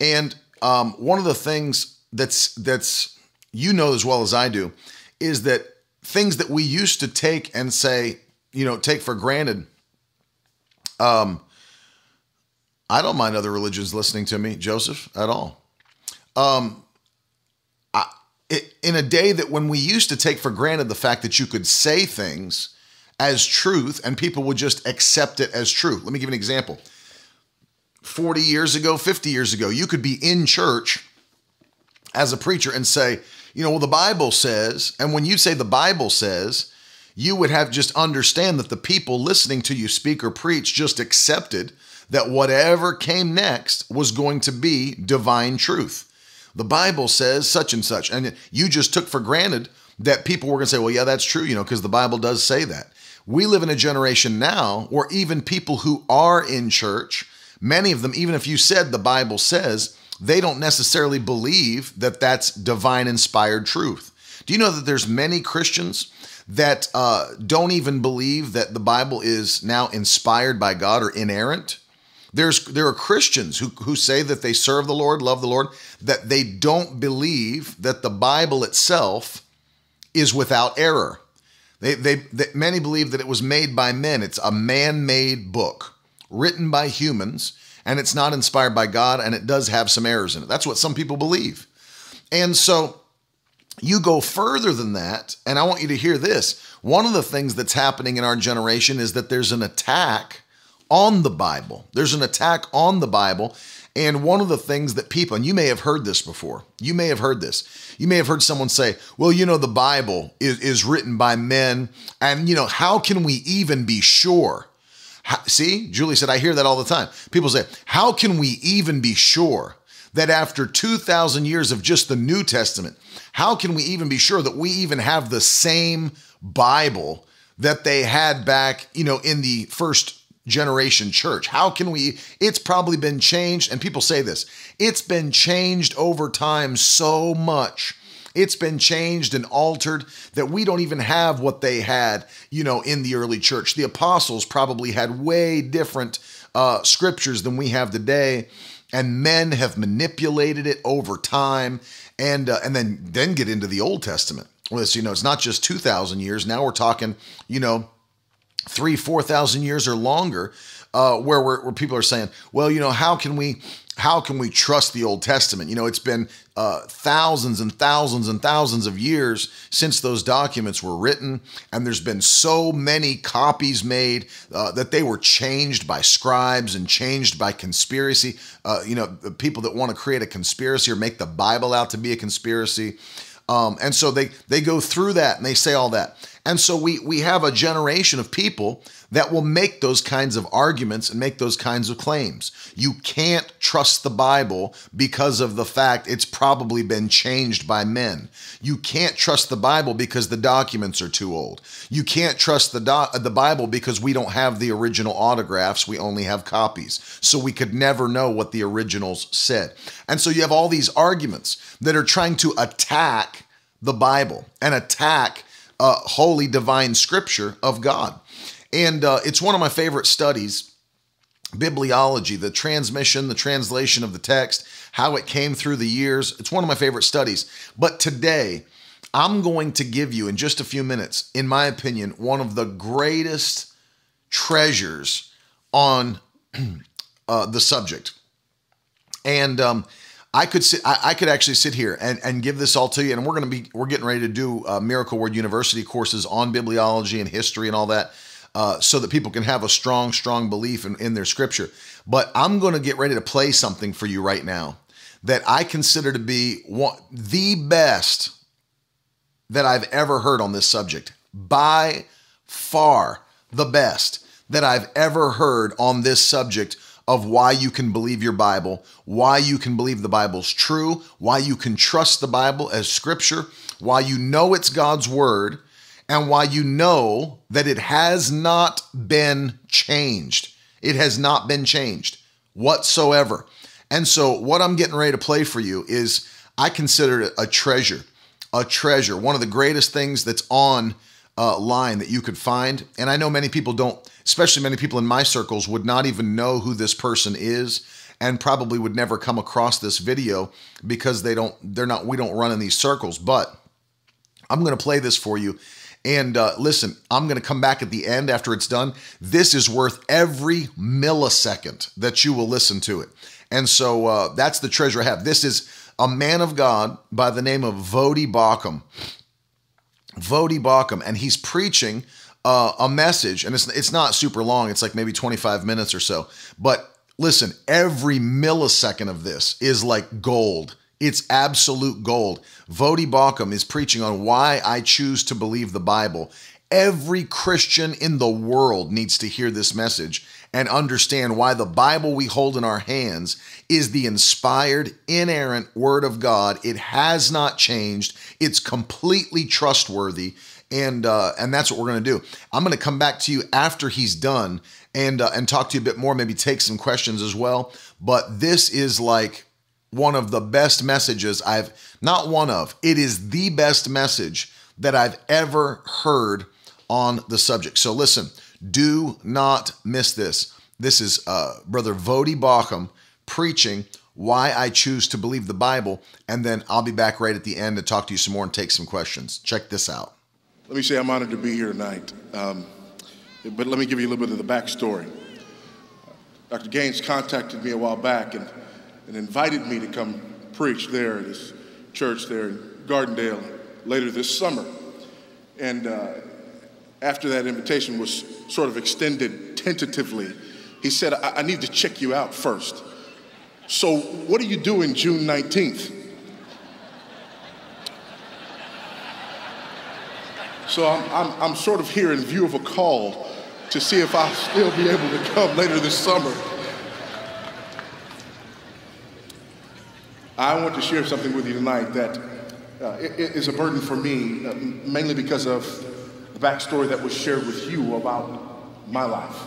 and um, one of the things that's that's you know as well as I do is that things that we used to take and say you know take for granted. Um, I don't mind other religions listening to me, Joseph, at all. Um, I, it, in a day that when we used to take for granted the fact that you could say things as truth and people would just accept it as true. Let me give an example. 40 years ago, 50 years ago, you could be in church as a preacher and say, you know, well, the Bible says, and when you say the Bible says, you would have just understand that the people listening to you speak or preach just accepted that whatever came next was going to be divine truth. The Bible says such and such. And you just took for granted that people were going to say, well, yeah, that's true, you know, because the Bible does say that. We live in a generation now where even people who are in church, many of them, even if you said the Bible says, they don't necessarily believe that that's divine inspired truth. Do you know that there's many Christians that uh, don't even believe that the Bible is now inspired by God or inerrant? There's there are Christians who who say that they serve the Lord, love the Lord, that they don't believe that the Bible itself is without error. They, they, they many believe that it was made by men. It's a man-made book written by humans, and it's not inspired by God, and it does have some errors in it. That's what some people believe. And so you go further than that, and I want you to hear this. One of the things that's happening in our generation is that there's an attack on the Bible. There's an attack on the Bible. And one of the things that people, and you may have heard this before, you may have heard this. You may have heard someone say, well, you know, the Bible is, is written by men. And, you know, how can we even be sure? See, Julie said, I hear that all the time. People say, how can we even be sure that after 2,000 years of just the New Testament, how can we even be sure that we even have the same Bible that they had back, you know, in the first generation church? How can we? It's probably been changed, and people say this it's been changed over time so much. It's been changed and altered that we don't even have what they had, you know, in the early church. The apostles probably had way different uh, scriptures than we have today, and men have manipulated it over time, and uh, and then then get into the Old Testament. Well, you know, it's not just two thousand years. Now we're talking, you know, three, four thousand years or longer, uh, where where people are saying, well, you know, how can we how can we trust the Old Testament? You know, it's been uh, thousands and thousands and thousands of years since those documents were written, and there's been so many copies made uh, that they were changed by scribes and changed by conspiracy. Uh, you know, the people that want to create a conspiracy or make the Bible out to be a conspiracy. Um, and so they they go through that and they say all that. And so we we have a generation of people that will make those kinds of arguments and make those kinds of claims. You can't trust the Bible because of the fact it's probably been changed by men. You can't trust the Bible because the documents are too old. You can't trust the do- the Bible because we don't have the original autographs, we only have copies. So we could never know what the originals said. And so you have all these arguments that are trying to attack the Bible and attack uh, holy divine scripture of God. And uh, it's one of my favorite studies bibliology, the transmission, the translation of the text, how it came through the years. It's one of my favorite studies. But today, I'm going to give you, in just a few minutes, in my opinion, one of the greatest treasures on uh, the subject. And um, I could sit, I, I, could actually sit here and, and give this all to you. And we're going to be, we're getting ready to do uh, Miracle Word University courses on bibliology and history and all that. Uh, so that people can have a strong, strong belief in, in their scripture. But I'm going to get ready to play something for you right now that I consider to be one, the best that I've ever heard on this subject. By far, the best that I've ever heard on this subject of why you can believe your Bible, why you can believe the Bible's true, why you can trust the Bible as scripture, why you know it's God's word, and why you know that it has not been changed. It has not been changed whatsoever. And so, what I'm getting ready to play for you is I consider it a treasure, a treasure, one of the greatest things that's on uh, line that you could find. And I know many people don't, especially many people in my circles, would not even know who this person is and probably would never come across this video because they don't, they're not, we don't run in these circles. But I'm going to play this for you. And uh, listen, I'm going to come back at the end after it's done. This is worth every millisecond that you will listen to it. And so uh, that's the treasure I have. This is a man of God by the name of Voddie Baucham. Voddie Baucham, and he's preaching uh, a message, and it's it's not super long. It's like maybe 25 minutes or so. But listen, every millisecond of this is like gold. It's absolute gold. Voddie Baucham is preaching on why I choose to believe the Bible. Every Christian in the world needs to hear this message and understand why the Bible we hold in our hands is the inspired, inerrant Word of God. It has not changed. It's completely trustworthy, and uh, and that's what we're to do. I'm to come back to you after he's done and uh, and talk to you a bit more. Maybe take some questions as well. But this is like one of the best messages I've not one of. It is the best message that I've ever heard on the subject. So listen. Do not miss this. This is uh, Brother Voddie Baucham preaching why I choose to believe the Bible, and then I'll be back right at the end to talk to you some more and take some questions. Check this out. Let me say I'm honored to be here tonight, um, but let me give you a little bit of the backstory. Dr. Gaines contacted me a while back and, and invited me to come preach there at his church there in Gardendale later this summer. And uh, after that invitation was sort of extended tentatively, he said, I, I need to check you out first. So, what are you doing June 19th? So, I'm, I'm, I'm sort of here in view of a call to see if I'll still be able to come later this summer. I want to share something with you tonight that uh, it, it is a burden for me, uh, mainly because of the backstory that was shared with you about my life,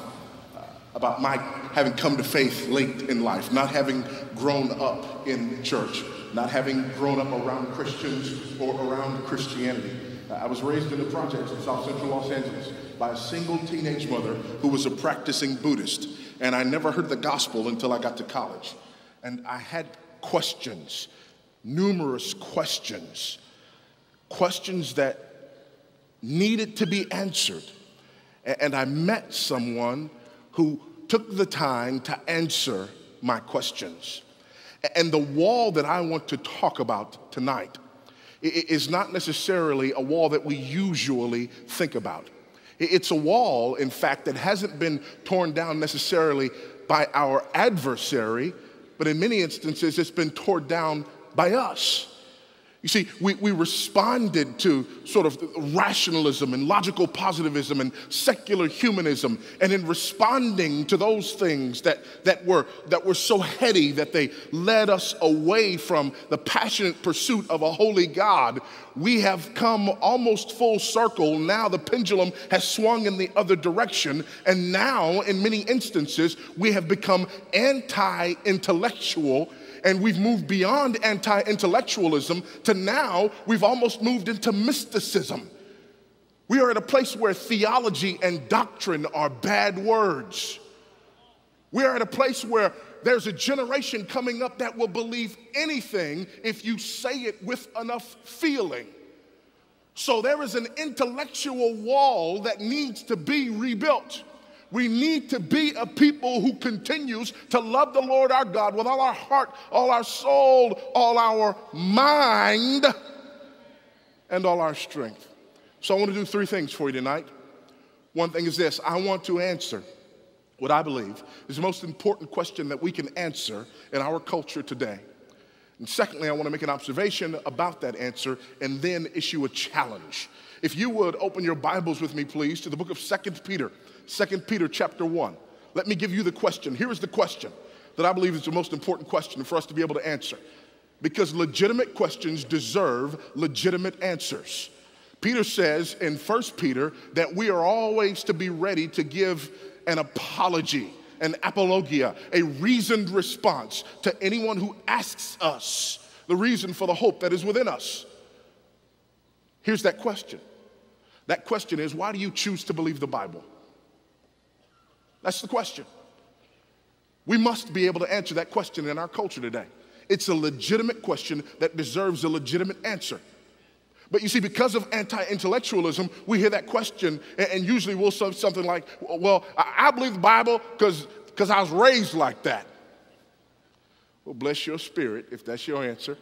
uh, about my having come to faith late in life, not having grown up in church, not having grown up around Christians or around Christianity. I was raised in the projects in South Central Los Angeles by a single teenage mother who was a practicing Buddhist, and I never heard the gospel until I got to college. And I had questions, numerous questions, questions that needed to be answered. And I met someone who took the time to answer my questions. And the wall that I want to talk about tonight is not necessarily a wall that we usually think about. It's a wall, in fact, that hasn't been torn down necessarily by our adversary, but in many instances, it's been torn down by us. You see, we, we responded to sort of rationalism and logical positivism and secular humanism. And in responding to those things that, that, were, that were so heady that they led us away from the passionate pursuit of a holy God, we have come almost full circle. Now the pendulum has swung in the other direction. And now, in many instances, we have become anti intellectual and we've moved beyond anti intellectualism to now we've almost moved into mysticism. We are at a place where theology and doctrine are bad words. We are at a place where there's a generation coming up that will believe anything if you say it with enough feeling. So there is an intellectual wall that needs to be rebuilt. We need to be a people who continues to love the Lord our God with all our heart, all our soul, all our mind, and all our strength. So I want to do three things for you tonight. One thing is this I want to answer what I believe is the most important question that we can answer in our culture today. And secondly, I want to make an observation about that answer and then issue a challenge. If you would open your Bibles with me, please, to the book of Second Peter. 2 Peter chapter 1. Let me give you the question. Here is the question that I believe is the most important question for us to be able to answer. Because legitimate questions deserve legitimate answers. Peter says in 1 Peter that we are always to be ready to give an apology, an apologia, a reasoned response to anyone who asks us the reason for the hope that is within us. Here's that question. That question is why do you choose to believe the Bible? That's the question. We must be able to answer that question in our culture today. It's a legitimate question that deserves a legitimate answer. But you see, because of anti intellectualism, we hear that question, and usually we'll say something like, Well, I believe the Bible because I was raised like that. Well, bless your spirit if that's your answer.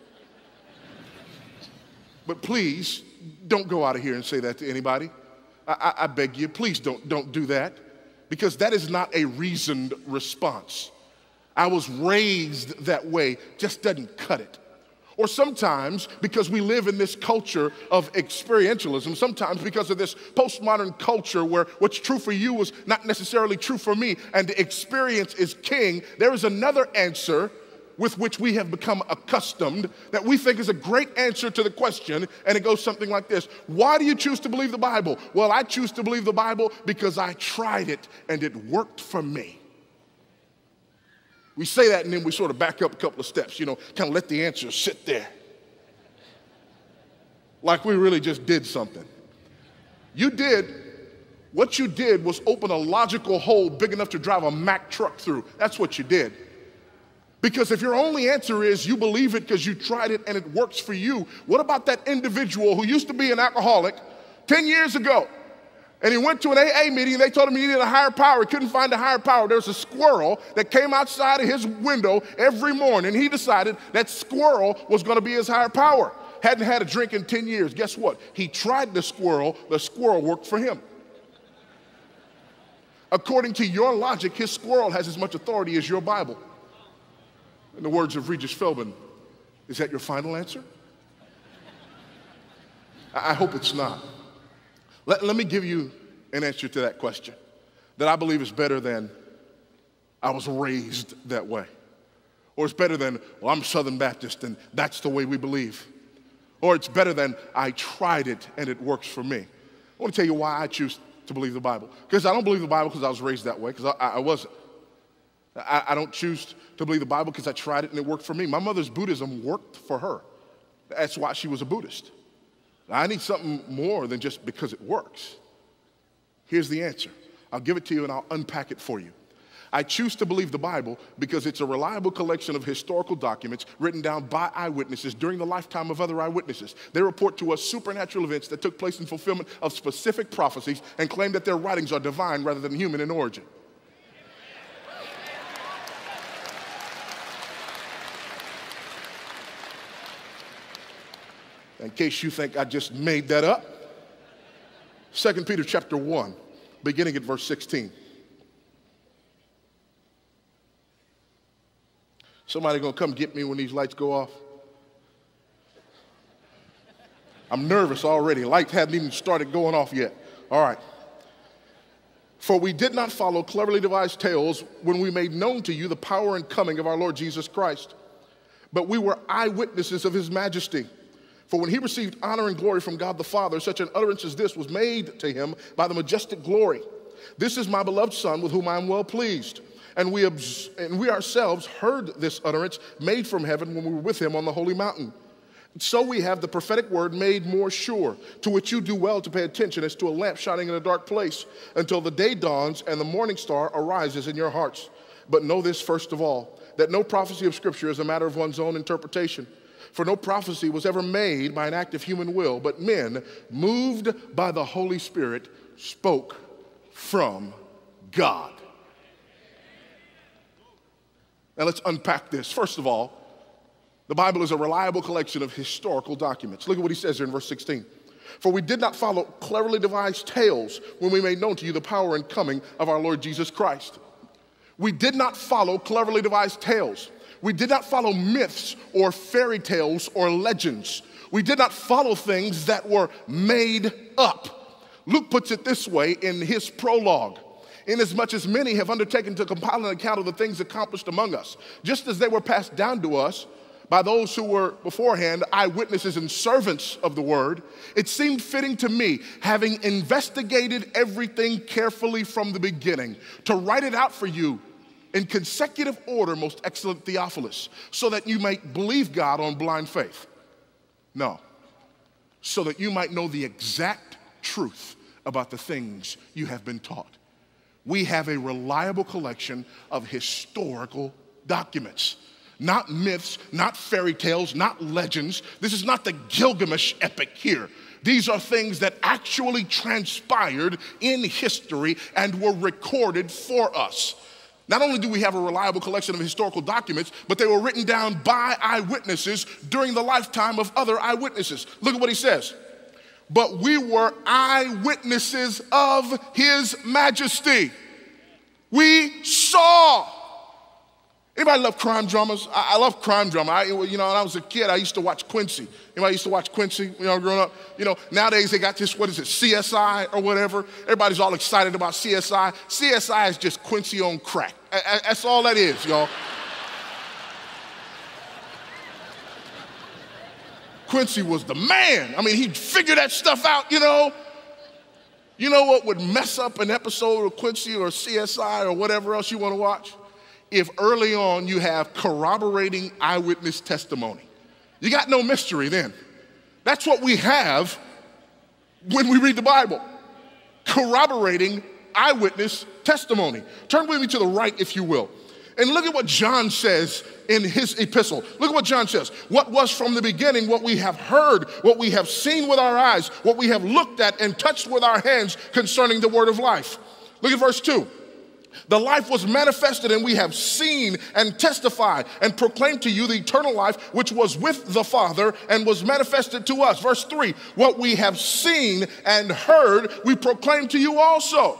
But please don't go out of here and say that to anybody. I, I, I beg you, please don't, don't do that because that is not a reasoned response. I was raised that way just doesn't cut it. Or sometimes, because we live in this culture of experientialism, sometimes because of this postmodern culture where what's true for you is not necessarily true for me, and the experience is king, there is another answer with which we have become accustomed that we think is a great answer to the question, and it goes something like this Why do you choose to believe the Bible? Well, I choose to believe the Bible because I tried it and it worked for me. We say that and then we sort of back up a couple of steps, you know, kind of let the answer sit there. Like we really just did something. You did, what you did was open a logical hole big enough to drive a Mack truck through. That's what you did. Because if your only answer is you believe it because you tried it and it works for you, what about that individual who used to be an alcoholic 10 years ago and he went to an AA meeting and they told him he needed a higher power. He couldn't find a higher power. There was a squirrel that came outside of his window every morning. He decided that squirrel was going to be his higher power. Hadn't had a drink in 10 years. Guess what? He tried the squirrel, the squirrel worked for him. According to your logic, his squirrel has as much authority as your Bible. In the words of Regis Philbin, is that your final answer? I hope it's not. Let, let me give you an answer to that question that I believe is better than I was raised that way. Or it's better than, well, I'm Southern Baptist and that's the way we believe. Or it's better than, I tried it and it works for me. I want to tell you why I choose to believe the Bible. Because I don't believe the Bible because I was raised that way, because I, I, wasn't. I, I don't choose to believe the Bible because I tried it and it worked for me. My mother's Buddhism worked for her. That's why she was a Buddhist. I need something more than just because it works. Here's the answer I'll give it to you and I'll unpack it for you. I choose to believe the Bible because it's a reliable collection of historical documents written down by eyewitnesses during the lifetime of other eyewitnesses. They report to us supernatural events that took place in fulfillment of specific prophecies and claim that their writings are divine rather than human in origin. In case you think I just made that up, 2 Peter chapter 1, beginning at verse 16. Somebody gonna come get me when these lights go off? I'm nervous already. Lights haven't even started going off yet. All right. For we did not follow cleverly devised tales when we made known to you the power and coming of our Lord Jesus Christ, but we were eyewitnesses of his majesty. For when he received honor and glory from God the Father, such an utterance as this was made to him by the majestic glory. This is my beloved Son with whom I am well pleased. And we, and we ourselves heard this utterance made from heaven when we were with him on the holy mountain. So we have the prophetic word made more sure, to which you do well to pay attention as to a lamp shining in a dark place, until the day dawns and the morning star arises in your hearts. But know this first of all, that no prophecy of Scripture is a matter of one's own interpretation. For no prophecy was ever made by an act of human will, but men, moved by the Holy Spirit, spoke from God. Now let's unpack this. First of all, the Bible is a reliable collection of historical documents. Look at what he says here in verse 16. For we did not follow cleverly devised tales when we made known to you the power and coming of our Lord Jesus Christ. We did not follow cleverly devised tales. We did not follow myths or fairy tales or legends. We did not follow things that were made up. Luke puts it this way in his prologue. inasmuch as many have undertaken to compile an account of the things accomplished among us, just as they were passed down to us by those who were beforehand eyewitnesses and servants of the word, it seemed fitting to me, having investigated everything carefully from the beginning, to write it out for you in consecutive order, most excellent Theophilus, so that you might believe God on blind faith. No, so that you might know the exact truth about the things you have been taught. We have a reliable collection of historical documents not myths, not fairy tales, not legends. This is not the Gilgamesh epic here. These are things that actually transpired in history and were recorded for us. Not only do we have a reliable collection of historical documents, but they were written down by eyewitnesses during the lifetime of other eyewitnesses. Look at what he says. But we were eyewitnesses of his majesty. We saw Anybody love crime dramas? I, I love crime drama. I, you know, when I was a kid, I used to watch Quincy. Anybody used to watch Quincy, you know, growing up? You know, nowadays they got this, what is it, CSI or whatever. Everybody's all excited about CSI. CSI is just Quincy on crack. That's all that is, y'all. Quincy was the man. I mean, he'd figure that stuff out, you know. You know what would mess up an episode of Quincy or CSI or whatever else you want to watch? If early on you have corroborating eyewitness testimony. You got no mystery then. That's what we have when we read the Bible corroborating eyewitness testimony. Turn with me to the right, if you will. And look at what John says in his epistle. Look at what John says. What was from the beginning, what we have heard, what we have seen with our eyes, what we have looked at and touched with our hands concerning the word of life. Look at verse 2. The life was manifested, and we have seen and testified and proclaimed to you the eternal life which was with the Father and was manifested to us. Verse 3 What we have seen and heard, we proclaim to you also.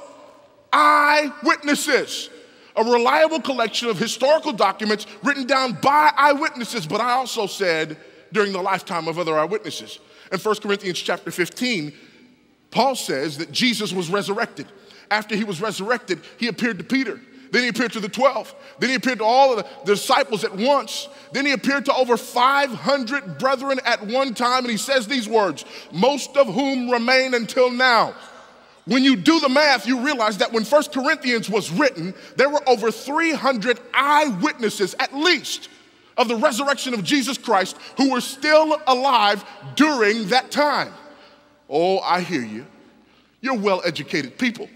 Eyewitnesses. A reliable collection of historical documents written down by eyewitnesses, but I also said during the lifetime of other eyewitnesses. In 1 Corinthians chapter 15, Paul says that Jesus was resurrected after he was resurrected, he appeared to Peter. Then he appeared to the 12. Then he appeared to all of the disciples at once. Then he appeared to over 500 brethren at one time. And he says these words, most of whom remain until now. When you do the math, you realize that when First Corinthians was written, there were over 300 eyewitnesses at least of the resurrection of Jesus Christ who were still alive during that time. Oh, I hear you. You're well educated people.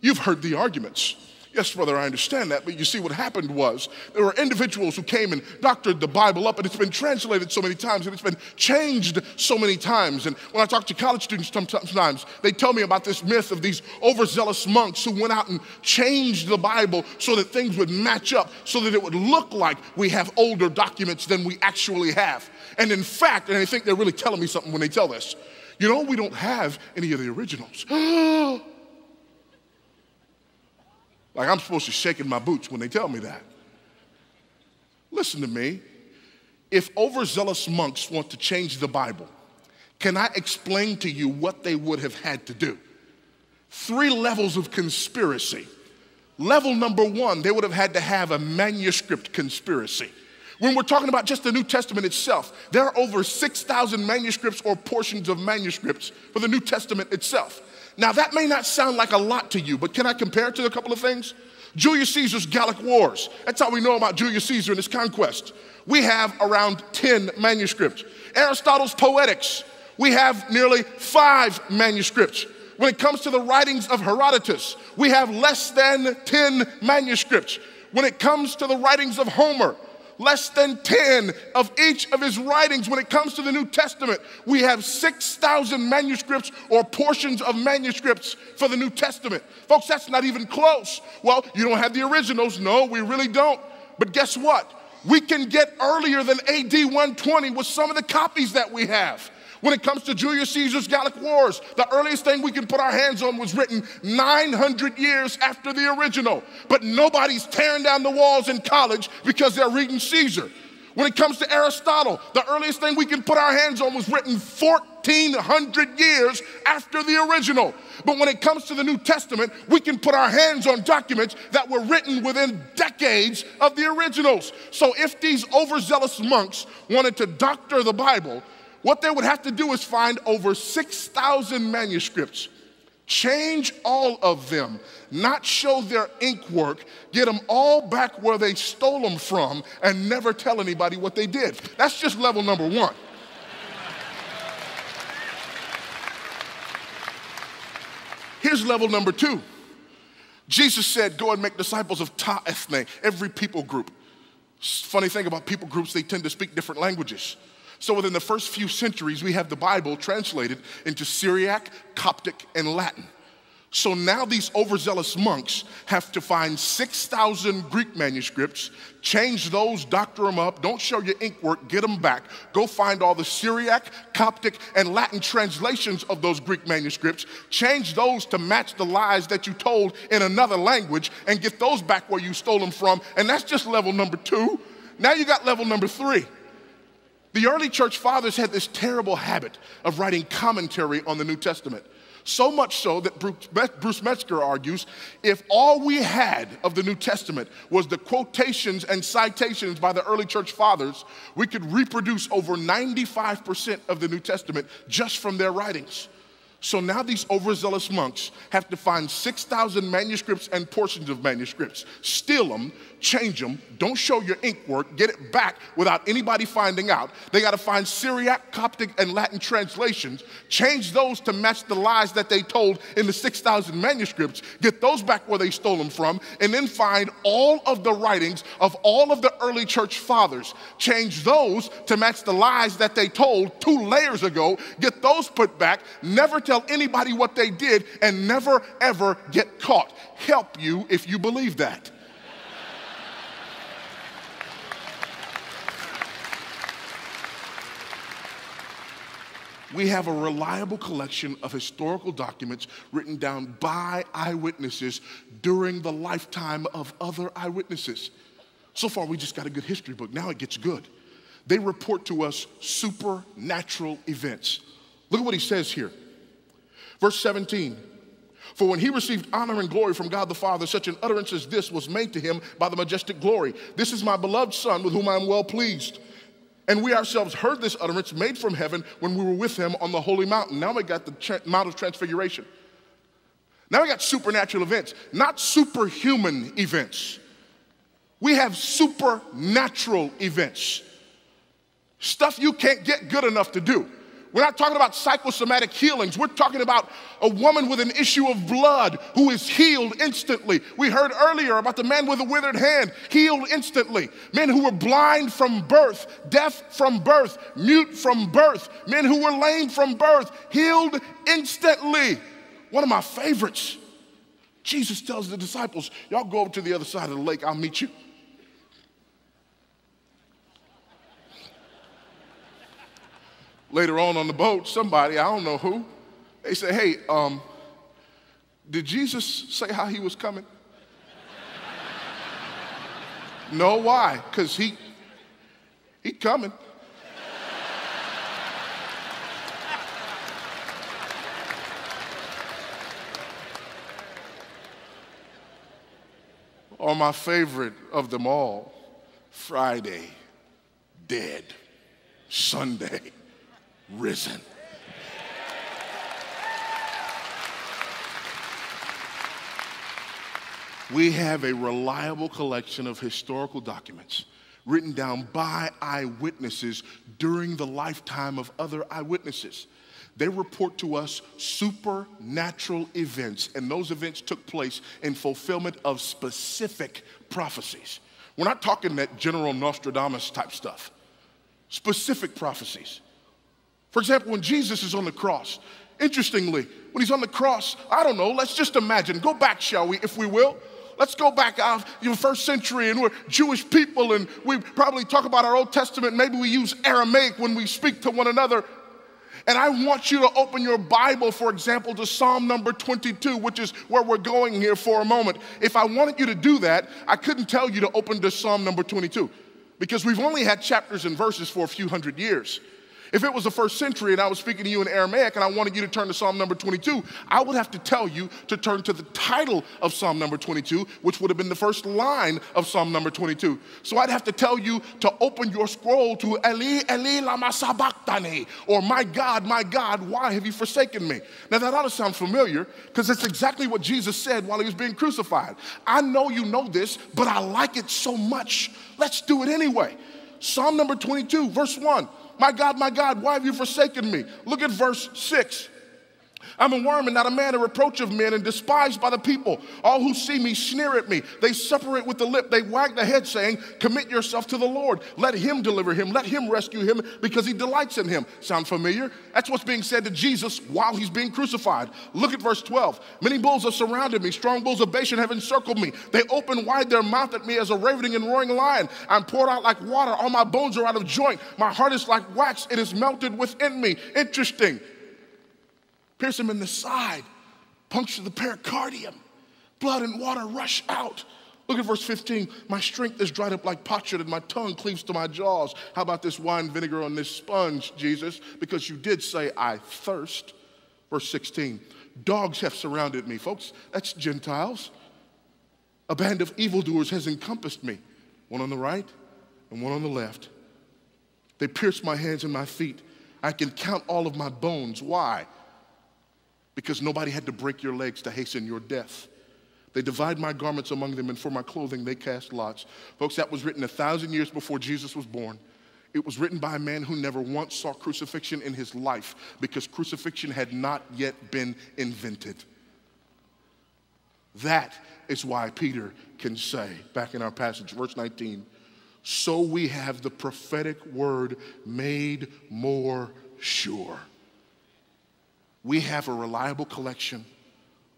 You've heard the arguments. Yes, brother, I understand that, but you see, what happened was there were individuals who came and doctored the Bible up, and it's been translated so many times, and it's been changed so many times. And when I talk to college students sometimes, they tell me about this myth of these overzealous monks who went out and changed the Bible so that things would match up, so that it would look like we have older documents than we actually have. And in fact, and I think they're really telling me something when they tell this, you know, we don't have any of the originals. Like I'm supposed to shake in my boots when they tell me that. Listen to me. If overzealous monks want to change the Bible, can I explain to you what they would have had to do? Three levels of conspiracy. Level number one, they would have had to have a manuscript conspiracy. When we're talking about just the New Testament itself, there are over 6,000 manuscripts or portions of manuscripts for the New Testament itself. Now, that may not sound like a lot to you, but can I compare it to a couple of things? Julius Caesar's Gallic Wars. That's how we know about Julius Caesar and his conquest. We have around 10 manuscripts. Aristotle's Poetics. We have nearly five manuscripts. When it comes to the writings of Herodotus, we have less than 10 manuscripts. When it comes to the writings of Homer, less than 10 of each of his writings. When it comes to the New Testament, we have 6,000 manuscripts or portions of manuscripts for the New Testament. Folks, that's not even close. Well, you don't have the originals. No, we really don't. But guess what? We can get earlier than AD 120 with some of the copies that we have. When it comes to Julius Caesar's Gallic Wars, the earliest thing we can put our hands on was written 900 years after the original. But nobody's tearing down the walls in college because they're reading Caesar. When it comes to Aristotle, the earliest thing we can put our hands on was written 1400 years after the original. But when it comes to the New Testament, we can put our hands on documents that were written within decades of the originals. So if these overzealous monks wanted to doctor the Bible, what they would have to do is find over 6,000 manuscripts, change all of them, not show their ink work, get them all back where they stole them from, and never tell anybody what they did. That's just level number one. Here's level number two. Jesus said, Go and make disciples of Ta ethne, every people group. Funny thing about people groups, they tend to speak different languages. So within the first few centuries, we have the Bible translated into Syriac, Coptic, and Latin. So now these overzealous monks have to find 6,000 Greek manuscripts, change those, doctor them up, don't show your ink work, get them back. Go find all the Syriac, Coptic, and Latin translations of those Greek manuscripts, change those to match the lies that you told in another language, and get those back where you stole them from. And that's just level number two. Now you got level number three. The early church fathers had this terrible habit of writing commentary on the New Testament. So much so that Bruce Metzger argues if all we had of the New Testament was the quotations and citations by the early church fathers, we could reproduce over 95% of the New Testament just from their writings. So now these overzealous monks have to find 6,000 manuscripts and portions of manuscripts, steal them, change them, don't show your ink work, get it back without anybody finding out. They got to find Syriac, Coptic, and Latin translations, change those to match the lies that they told in the 6,000 manuscripts, get those back where they stole them from, and then find all of the writings of all of the early church fathers, change those to match the lies that they told two layers ago, get those put back, never tell anybody what they did, and never ever get caught. Help you if you believe that. we have a reliable collection of historical documents written down by eyewitnesses during the lifetime of other eyewitnesses. So far, we just got a good history book. Now it gets good. They report to us supernatural events. Look at what he says here. Verse 17 For when he received honor and glory from God the Father, such an utterance as this was made to him by the majestic glory This is my beloved Son with whom I am well pleased. And we ourselves heard this utterance made from heaven when we were with him on the holy mountain. Now we got the Mount of Transfiguration. Now we got supernatural events, not superhuman events. We have supernatural events. Stuff you can't get good enough to do. We're not talking about psychosomatic healings. We're talking about a woman with an issue of blood who is healed instantly. We heard earlier about the man with a withered hand, healed instantly. Men who were blind from birth, deaf from birth, mute from birth, men who were lame from birth, healed instantly. One of my favorites. Jesus tells the disciples, Y'all go over to the other side of the lake, I'll meet you. Later on on the boat, somebody, I don't know who, they say, hey, um, did Jesus say how he was coming? no, why? Because he, he coming. or my favorite of them all, Friday, dead, Sunday, risen. We have a reliable collection of historical documents written down by eyewitnesses during the lifetime of other eyewitnesses. They report to us supernatural events, and those events took place in fulfillment of specific prophecies. We're not talking that general Nostradamus type stuff, specific prophecies. For example, when Jesus is on the cross, interestingly, when he's on the cross, I don't know, let's just imagine, go back, shall we, if we will. Let's go back out the first century and we're Jewish people and we probably talk about our Old Testament. Maybe we use Aramaic when we speak to one another. And I want you to open your Bible, for example, to Psalm number 22, which is where we're going here for a moment. If I wanted you to do that, I couldn't tell you to open to Psalm number 22. because we've only had chapters and verses for a few hundred years. If it was the first century and I was speaking to you in Aramaic and I wanted you to turn to Psalm number 22, I would have to tell you to turn to the title of Psalm number 22, which would have been the first line of Psalm number 22. So I'd have to tell you to open your scroll to Eli, Eli, lama sabachthani, or My God, my God, why have you forsaken me? Now that ought to sound familiar because that's exactly what Jesus said while he was being crucified. I know you know this, but I like it so much. Let's do it anyway. Psalm number 22, verse 1. My God, my God, why have you forsaken me? Look at verse 6. I'm a worm and not a man, a reproach of men and despised by the people. All who see me sneer at me. They separate with the lip. They wag the head, saying, Commit yourself to the Lord. Let him deliver him. Let him rescue him because he delights in him. Sound familiar? That's what's being said to Jesus while he's being crucified. Look at verse 12. Many bulls have surrounded me. Strong bulls of Bashan have encircled me. They open wide their mouth at me as a ravening and roaring lion. I'm poured out like water. All my bones are out of joint. My heart is like wax. It is melted within me. Interesting pierce him in the side, puncture the pericardium. Blood and water rush out. Look at verse 15. My strength is dried up like potsherd, and my tongue cleaves to my jaws. How about this wine vinegar on this sponge, Jesus? Because you did say, I thirst. Verse 16. Dogs have surrounded me. Folks, that's Gentiles. A band of evildoers has encompassed me, one on the right and one on the left. They pierce my hands and my feet. I can count all of my bones. Why? Because nobody had to break your legs to hasten your death. They divide my garments among them, and for my clothing they cast lots. Folks, that was written a thousand years before Jesus was born. It was written by a man who never once saw crucifixion in his life because crucifixion had not yet been invented. That is why Peter can say, back in our passage, verse 19, so we have the prophetic word made more sure we have a reliable collection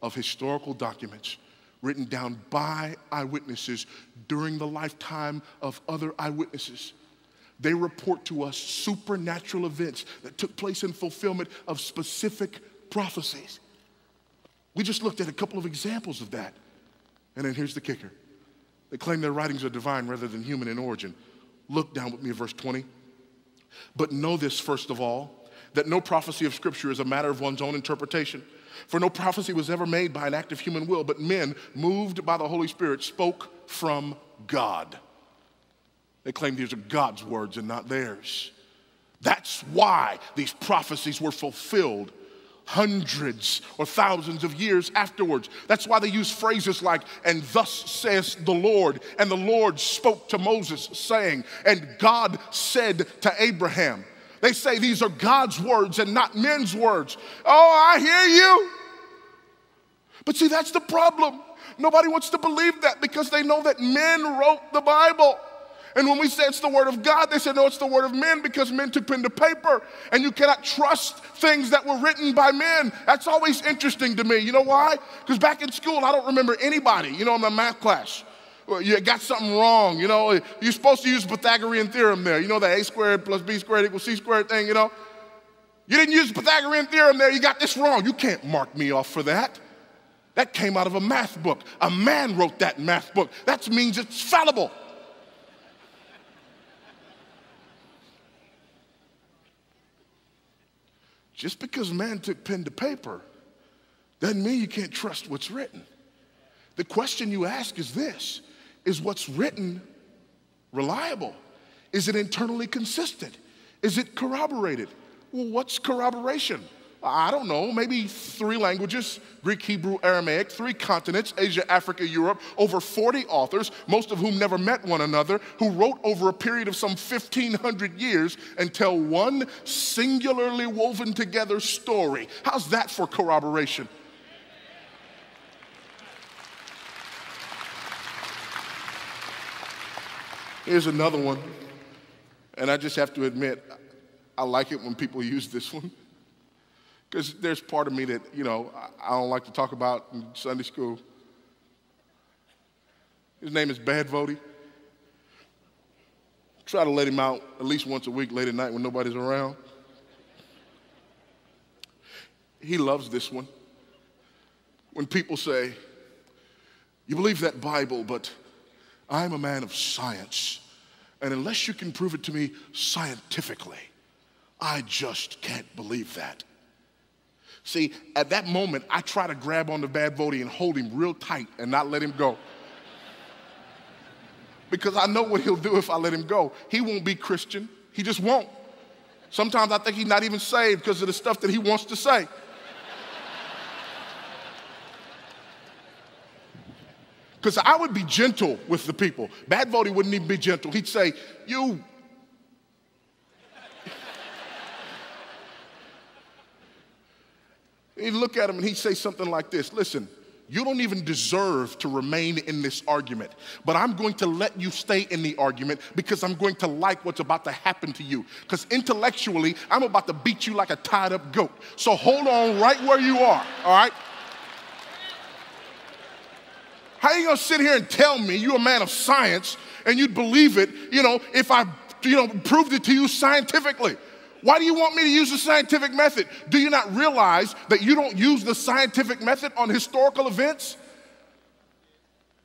of historical documents written down by eyewitnesses during the lifetime of other eyewitnesses. They report to us supernatural events that took place in fulfillment of specific prophecies. We just looked at a couple of examples of that. And then here's the kicker they claim their writings are divine rather than human in origin. Look down with me at verse 20. But know this, first of all, that no prophecy of Scripture is a matter of one's own interpretation. For no prophecy was ever made by an act of human will, but men, moved by the Holy Spirit, spoke from God. They claim these are God's words and not theirs. That's why these prophecies were fulfilled hundreds or thousands of years afterwards. That's why they use phrases like, and thus says the Lord, and the Lord spoke to Moses, saying, and God said to Abraham. They say these are God's words and not men's words. Oh, I hear you. But see, that's the problem. Nobody wants to believe that because they know that men wrote the Bible. And when we say it's the word of God, they say, no, it's the word of men because men took pen to paper. And you cannot trust things that were written by men. That's always interesting to me. You know why? Because back in school, I don't remember anybody, you know, in my math class you got something wrong. You know, you're supposed to use Pythagorean theorem there. You know, that a squared plus b squared equals c squared thing, you know? You didn't use Pythagorean theorem there. You got this wrong. You can't mark me off for that. That came out of a math book. A man wrote that math book. That means it's fallible. Just because man took pen to paper doesn't mean you can't trust what's written. The question you ask is this is what's written reliable? Is it internally consistent? Is it corroborated? Well, what's corroboration? I don't know, maybe three languages Greek, Hebrew, Aramaic, three continents Asia, Africa, Europe, over 40 authors, most of whom never met one another, who wrote over a period of some 1,500 years and tell one singularly woven together story. How's that for corroboration? Here's another one. And I just have to admit, I like it when people use this one. Because there's part of me that, you know, I don't like to talk about in Sunday school. His name is Bad Voddie. Try to let him out at least once a week late at night when nobody's around. He loves this one. When people say, You believe that Bible, but I'm a man of science, And unless you can prove it to me scientifically, I just can't believe that. See, at that moment, I try to grab on the bad Voddie and hold him real tight and not let him go. Because I know what he'll do if I let him go. He won't be Christian, he just won't. Sometimes I think he's not even saved because of the stuff that he wants to say. Because I would be gentle with the people. Bad Voddie wouldn't even be gentle. He'd say, You. He'd look at him and he'd say something like this Listen, you don't even deserve to remain in this argument, but I'm going to let you stay in the argument because I'm going to like what's about to happen to you. Because intellectually, I'm about to beat you like a tied up goat. So hold on right where you are, all right? How are you gonna sit here and tell me you're a man of science and you'd believe it, you know, if I, you know, proved it to you scientifically? Why do you want me to use the scientific method? Do you not realize that you don't use the scientific method on historical events?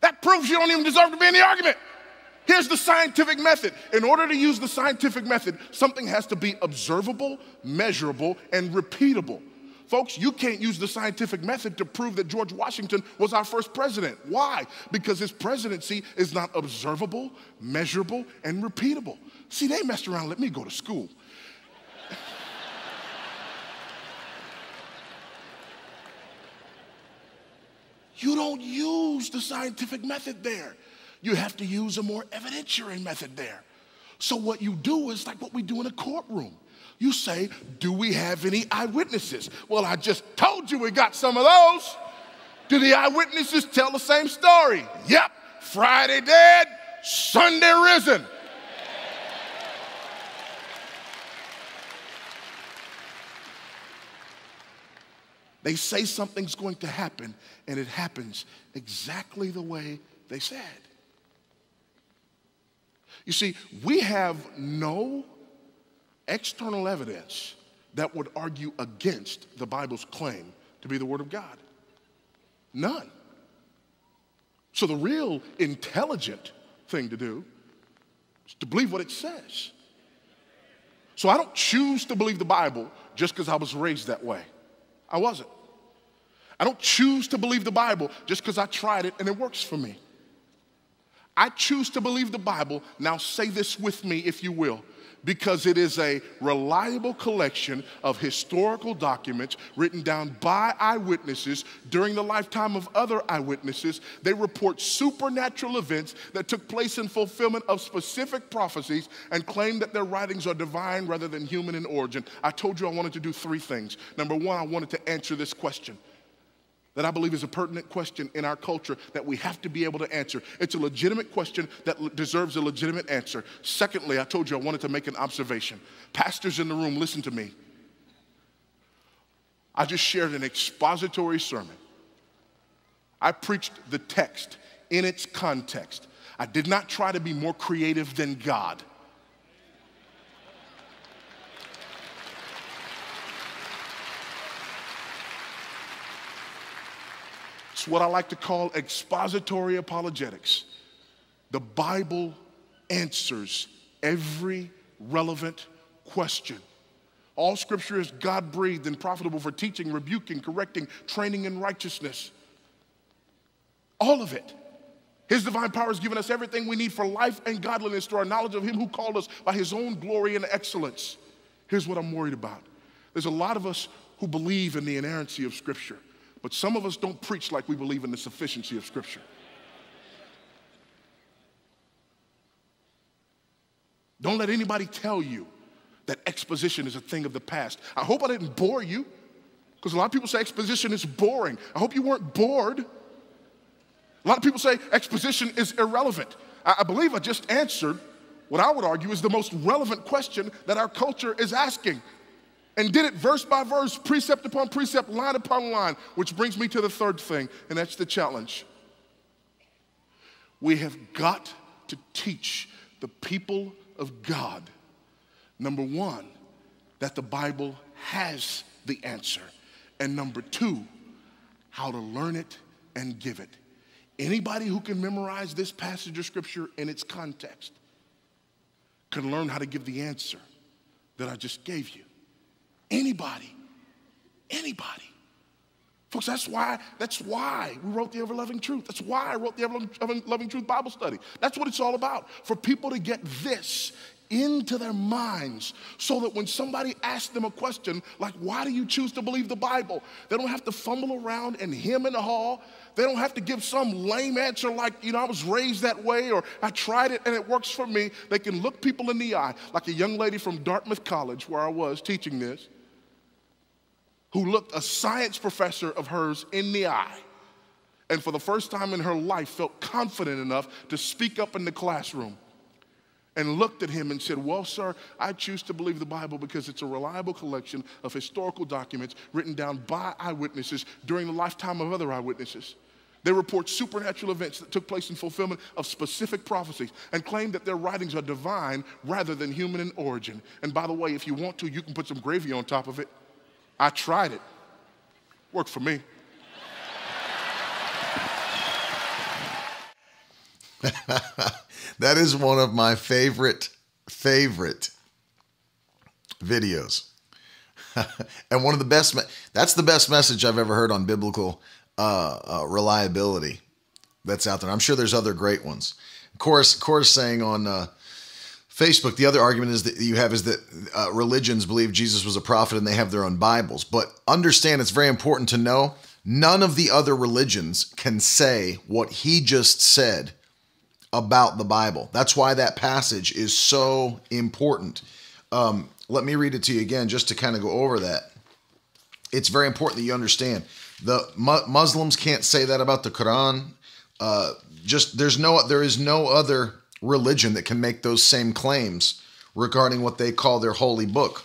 That proves you don't even deserve to be in the argument. Here's the scientific method. In order to use the scientific method, something has to be observable, measurable, and repeatable. Folks, you can't use the scientific method to prove that George Washington was our first president. Why? Because his presidency is not observable, measurable, and repeatable. See, they messed around, let me go to school. you don't use the scientific method there. You have to use a more evidentiary method there. So, what you do is like what we do in a courtroom. You say, Do we have any eyewitnesses? Well, I just told you we got some of those. Do the eyewitnesses tell the same story? Yep, Friday dead, Sunday risen. They say something's going to happen, and it happens exactly the way they said. You see, we have no external evidence that would argue against the Bible's claim to be the Word of God. None. So the real intelligent thing to do is to believe what it says. So I don't choose to believe the Bible just because I was raised that way. I wasn't. I don't choose to believe the Bible just because I tried it and it works for me. I choose to believe the Bible. Now say this with me, if you will because it is a reliable collection of historical documents written down by eyewitnesses during the lifetime of other eyewitnesses. They report supernatural events that took place in fulfillment of specific prophecies and claim that their writings are divine rather than human in origin. I told you I wanted to do three things. Number one, I wanted to answer this question that I believe is a pertinent question in our culture that we have to be able to answer. It's a legitimate question that deserves a legitimate answer. Secondly, I told you I wanted to make an observation. Pastors in the room, listen to me. I just shared an expository sermon. I preached the text in its context. I did not try to be more creative than God. What I like to call expository apologetics. The Bible answers every relevant question. All scripture is God breathed and profitable for teaching, rebuking, correcting, training in righteousness. All of it. His divine power has given us everything we need for life and godliness through our knowledge of Him who called us by His own glory and excellence. Here's what I'm worried about there's a lot of us who believe in the inerrancy of Scripture. But some of us don't preach like we believe in the sufficiency of Scripture. Don't let anybody tell you that exposition is a thing of the past. I hope I didn't bore you, because a lot of people say exposition is boring. I hope you weren't bored. A lot of people say exposition is irrelevant. I, I believe I just answered what I would argue is the most relevant question that our culture is asking and did it verse by verse, precept upon precept, line upon line, which brings me to the third thing, and that's the challenge. We have got to teach the people of God, number one, that the Bible has the answer, and number two, how to learn it and give it. Anybody who can memorize this passage of scripture in its context can learn how to give the answer that I just gave you. Anybody. Anybody. Folks, that's why, that's why we wrote the Ever Loving Truth. That's why I wrote the Ever Loving Truth Bible study. That's what it's all about. For people to get this into their minds so that when somebody asks them a question like, why do you choose to believe the Bible? They don't have to fumble around and hem the hall. They don't have to give some lame answer like, you know, I was raised that way or I tried it and it works for me. They can look people in the eye, like a young lady from Dartmouth College, where I was teaching this, who looked a science professor of hers in the eye and for the first time in her life felt confident enough to speak up in the classroom and looked at him and said, Well, sir, I choose to believe the Bible because it's a reliable collection of historical documents written down by eyewitnesses during the lifetime of other eyewitnesses. They report supernatural events that took place in fulfillment of specific prophecies and claim that their writings are divine rather than human in origin. And by the way, if you want to, you can put some gravy on top of it. I tried it, worked for me. that is one of my favorite, favorite videos. and one of the best, me- that's the best message I've ever heard on biblical uh, uh, reliability that's out there. I'm sure there's other great ones. Of course, of course, saying on uh, Facebook, the other argument is that you have is that uh, religions believe Jesus was a prophet and they have their own Bibles. But understand, it's very important to know none of the other religions can say what he just said about the Bible. That's why that passage is so important. Um, let me read it to you again just to kind of go over that. It's very important that you understand. The mu- Muslims can't say that about the Quran. Uh, just there's no there is no other religion that can make those same claims regarding what they call their holy book.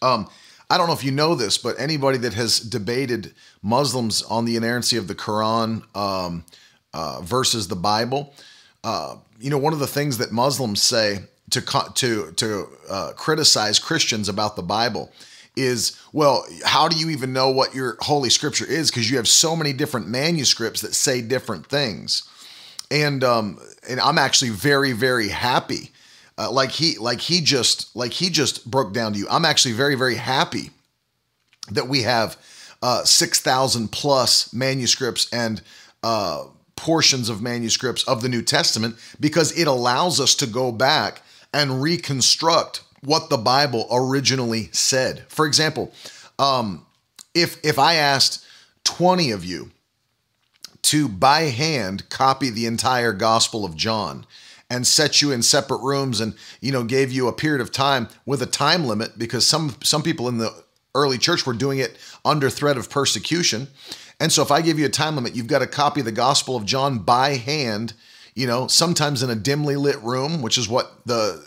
Um, I don't know if you know this, but anybody that has debated Muslims on the inerrancy of the Quran, um, uh, versus the Bible. Uh, you know, one of the things that Muslims say to to to uh, criticize Christians about the Bible is, well, how do you even know what your holy scripture is? Because you have so many different manuscripts that say different things. And um, and I'm actually very very happy. Uh, like he like he just like he just broke down to you. I'm actually very very happy that we have uh, six thousand plus manuscripts and uh, portions of manuscripts of the New Testament because it allows us to go back and reconstruct what the Bible originally said. For example, um, if if I asked 20 of you to by hand copy the entire Gospel of John and set you in separate rooms and you know gave you a period of time with a time limit because some some people in the early church were doing it under threat of persecution and so if I give you a time limit, you've got to copy the Gospel of John by hand, you know, sometimes in a dimly lit room, which is what the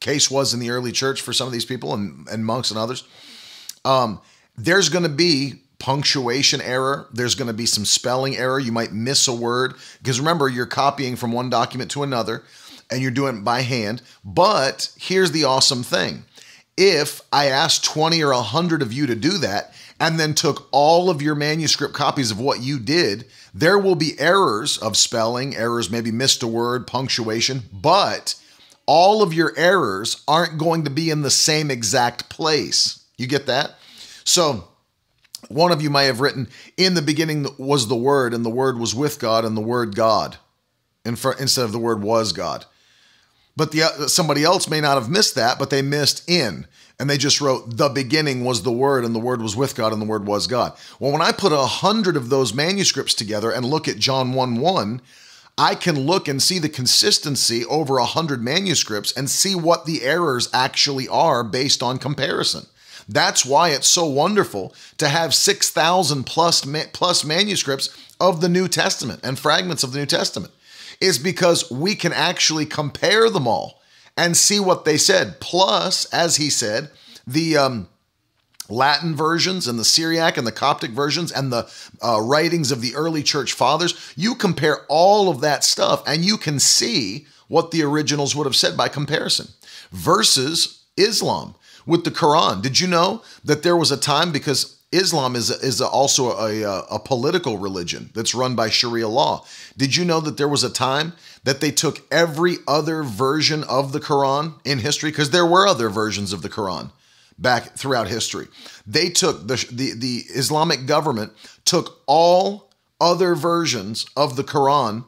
case was in the early church for some of these people and, and monks and others. Um, there's going to be punctuation error. There's going to be some spelling error. You might miss a word because remember, you're copying from one document to another and you're doing it by hand. But here's the awesome thing if I ask 20 or 100 of you to do that, and then took all of your manuscript copies of what you did, there will be errors of spelling, errors, maybe missed a word, punctuation, but all of your errors aren't going to be in the same exact place. You get that? So, one of you may have written, In the beginning was the Word, and the Word was with God, and the Word God, instead of the Word was God. But the, uh, somebody else may not have missed that, but they missed in and they just wrote the beginning was the word and the word was with god and the word was god well when i put a hundred of those manuscripts together and look at john 1 1 i can look and see the consistency over a hundred manuscripts and see what the errors actually are based on comparison that's why it's so wonderful to have 6000 plus plus manuscripts of the new testament and fragments of the new testament is because we can actually compare them all and see what they said. Plus, as he said, the um, Latin versions and the Syriac and the Coptic versions and the uh, writings of the early church fathers, you compare all of that stuff and you can see what the originals would have said by comparison versus Islam with the Quran. Did you know that there was a time because Islam is is also a, a, a political religion that's run by Sharia law. Did you know that there was a time that they took every other version of the Quran in history because there were other versions of the Quran back throughout history. They took the, the the Islamic government took all other versions of the Quran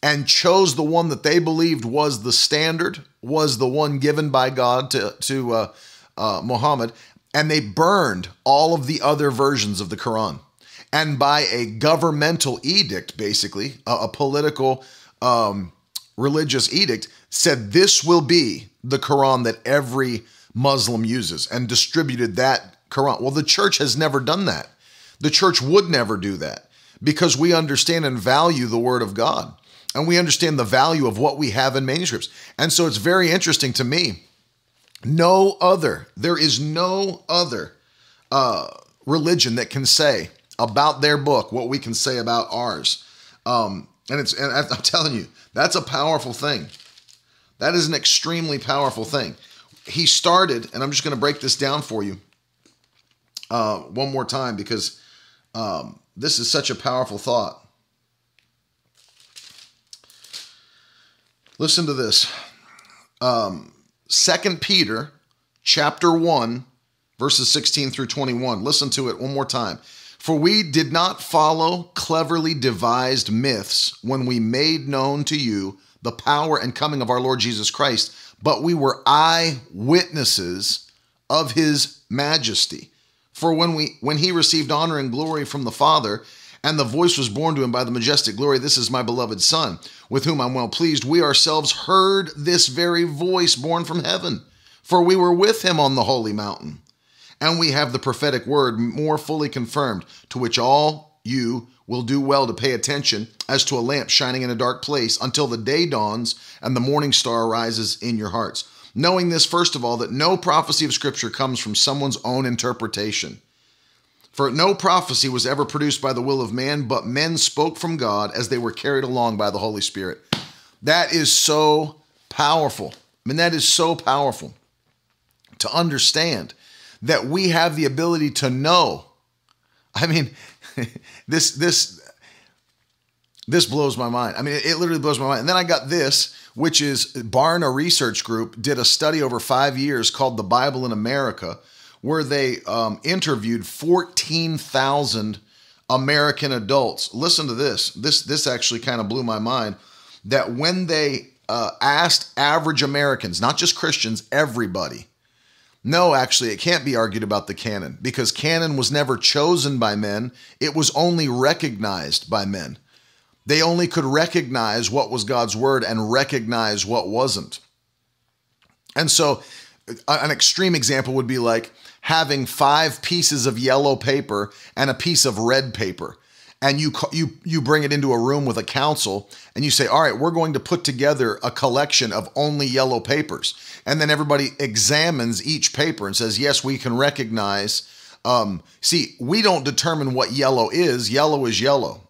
and chose the one that they believed was the standard, was the one given by God to to uh, uh, Muhammad, and they burned all of the other versions of the Quran. And by a governmental edict, basically, a, a political um, religious edict, said this will be the Quran that every Muslim uses and distributed that Quran. Well, the church has never done that. The church would never do that because we understand and value the Word of God and we understand the value of what we have in manuscripts. And so it's very interesting to me no other, there is no other uh, religion that can say about their book what we can say about ours. Um, and it's, and I'm telling you, that's a powerful thing. That is an extremely powerful thing. He started, and I'm just going to break this down for you uh, one more time because um, this is such a powerful thought. Listen to this. Um, Second Peter chapter 1 verses 16 through 21. Listen to it one more time. For we did not follow cleverly devised myths when we made known to you the power and coming of our Lord Jesus Christ, but we were eyewitnesses of his majesty. For when we when he received honor and glory from the Father, and the voice was borne to him by the majestic glory, This is my beloved Son, with whom I'm well pleased. We ourselves heard this very voice born from heaven, for we were with him on the holy mountain. And we have the prophetic word more fully confirmed, to which all you will do well to pay attention as to a lamp shining in a dark place until the day dawns and the morning star rises in your hearts. Knowing this, first of all, that no prophecy of Scripture comes from someone's own interpretation. For no prophecy was ever produced by the will of man, but men spoke from God as they were carried along by the Holy Spirit. That is so powerful. I mean, that is so powerful to understand that we have the ability to know. I mean, this this this blows my mind. I mean, it, literally blows my mind. And then I got this, which is Barna Research Group did a study over five years called "The Bible in America." Where they um, interviewed 14,000 American adults. Listen to this. This this actually kind of blew my mind. That when they uh, asked average Americans, not just Christians, everybody. No, actually, it can't be argued about the canon because canon was never chosen by men. It was only recognized by men. They only could recognize what was God's word and recognize what wasn't. And so, an extreme example would be like having five pieces of yellow paper and a piece of red paper and you you you bring it into a room with a council and you say all right we're going to put together a collection of only yellow papers and then everybody examines each paper and says yes we can recognize um, see we don't determine what yellow is yellow is yellow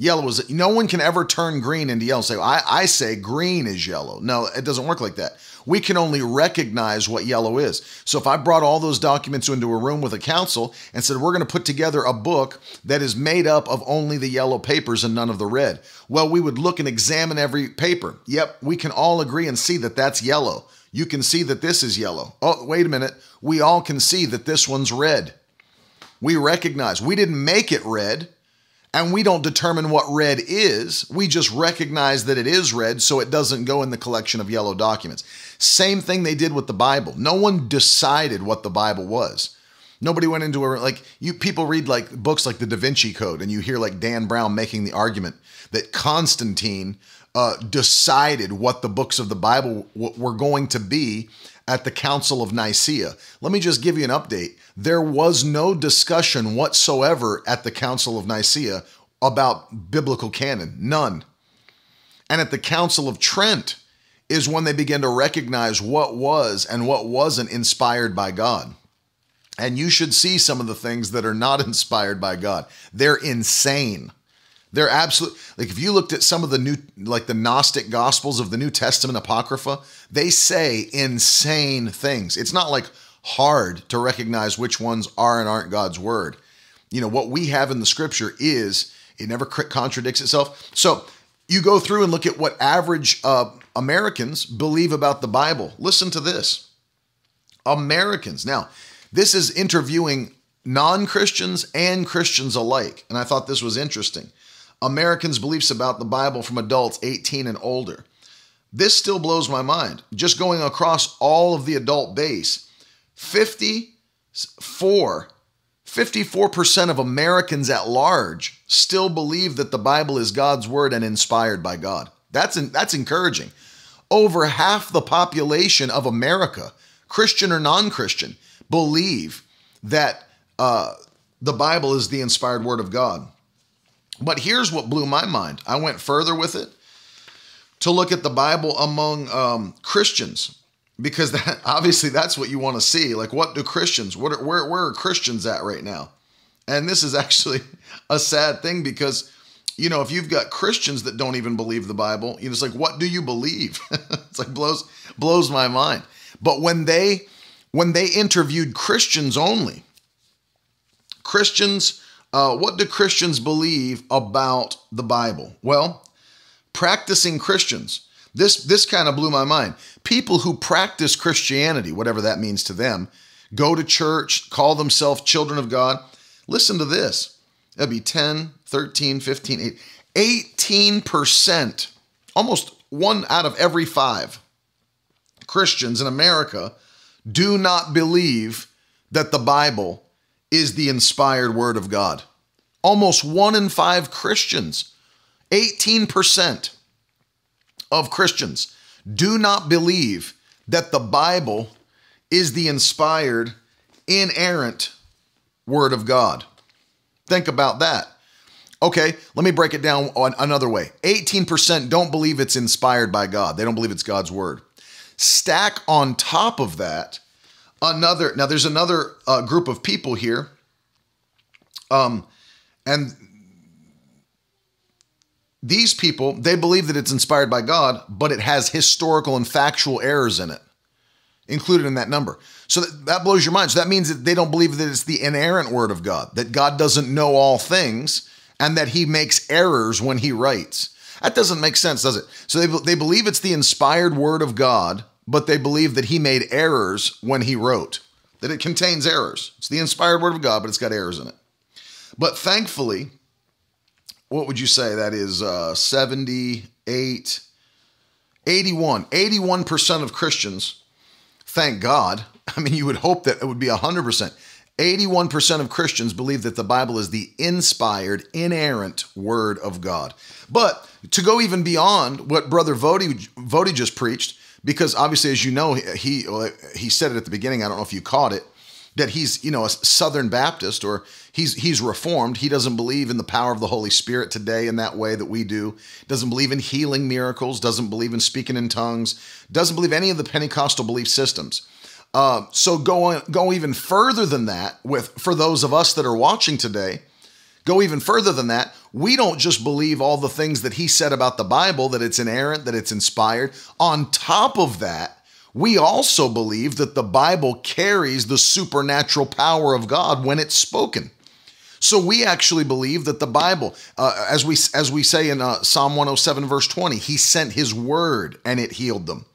Yellow is no one can ever turn green into yellow. Say, I, I say green is yellow. No, it doesn't work like that. We can only recognize what yellow is. So if I brought all those documents into a room with a council and said, we're going to put together a book that is made up of only the yellow papers and none of the red, well, we would look and examine every paper. Yep, we can all agree and see that that's yellow. You can see that this is yellow. Oh, wait a minute. We all can see that this one's red. We recognize we didn't make it red and we don't determine what red is. We just recognize that it is red so it doesn't go in the collection of yellow documents. Same thing they did with the Bible. No one decided what the Bible was. Nobody went into a like you people read like books like the Da Vinci Code and you hear like Dan Brown making the argument that Constantine uh, decided what the books of the Bible w- were going to be at the Council of Nicaea. Let me just give you an update. There was no discussion whatsoever at the Council of Nicaea about biblical canon, none. And at the Council of Trent is when they begin to recognize what was and what wasn't inspired by God. And you should see some of the things that are not inspired by God. They're insane. They're absolute like if you looked at some of the new like the Gnostic gospels of the New Testament apocrypha, they say insane things. It's not like hard to recognize which ones are and aren't God's word. You know, what we have in the scripture is, it never contradicts itself. So you go through and look at what average uh, Americans believe about the Bible. Listen to this Americans. Now, this is interviewing non Christians and Christians alike. And I thought this was interesting. Americans' beliefs about the Bible from adults 18 and older. This still blows my mind. Just going across all of the adult base, 54 54% of Americans at large still believe that the Bible is God's word and inspired by God. That's that's encouraging. Over half the population of America, Christian or non-Christian, believe that uh, the Bible is the inspired word of God. But here's what blew my mind. I went further with it to look at the Bible among um, Christians because that obviously that's what you want to see. Like, what do Christians? What are, where where are Christians at right now? And this is actually a sad thing because you know if you've got Christians that don't even believe the Bible, you know, it's like, what do you believe? it's like blows blows my mind. But when they when they interviewed Christians only, Christians, uh, what do Christians believe about the Bible? Well, practicing Christians. This this kind of blew my mind. People who practice Christianity, whatever that means to them, go to church, call themselves children of God. Listen to this. That'd be 10, 13, 15, 18, 18%, almost one out of every five Christians in America do not believe that the Bible is the inspired word of God. Almost one in five Christians, 18% of Christians, do not believe that the Bible is the inspired, inerrant word of God. Think about that. Okay, let me break it down another way. 18% don't believe it's inspired by God. They don't believe it's God's word. Stack on top of that another now there's another uh, group of people here um and these people they believe that it's inspired by god but it has historical and factual errors in it included in that number so that, that blows your mind so that means that they don't believe that it's the inerrant word of god that god doesn't know all things and that he makes errors when he writes that doesn't make sense does it so they, they believe it's the inspired word of god but they believe that he made errors when he wrote, that it contains errors. It's the inspired word of God, but it's got errors in it. But thankfully, what would you say that is uh, 78, 81, 81% of Christians, thank God. I mean, you would hope that it would be 100%. 81% of Christians believe that the Bible is the inspired, inerrant word of God. But to go even beyond what Brother Voddie, Voddie just preached, because obviously, as you know, he he said it at the beginning. I don't know if you caught it that he's you know a Southern Baptist or he's he's Reformed. He doesn't believe in the power of the Holy Spirit today in that way that we do. Doesn't believe in healing miracles. Doesn't believe in speaking in tongues. Doesn't believe any of the Pentecostal belief systems. Uh, so go on, go even further than that with for those of us that are watching today Go even further than that. We don't just believe all the things that he said about the Bible, that it's inerrant, that it's inspired. On top of that, we also believe that the Bible carries the supernatural power of God when it's spoken. So we actually believe that the Bible, uh, as we as we say in uh, Psalm 107 verse 20, He sent His word and it healed them.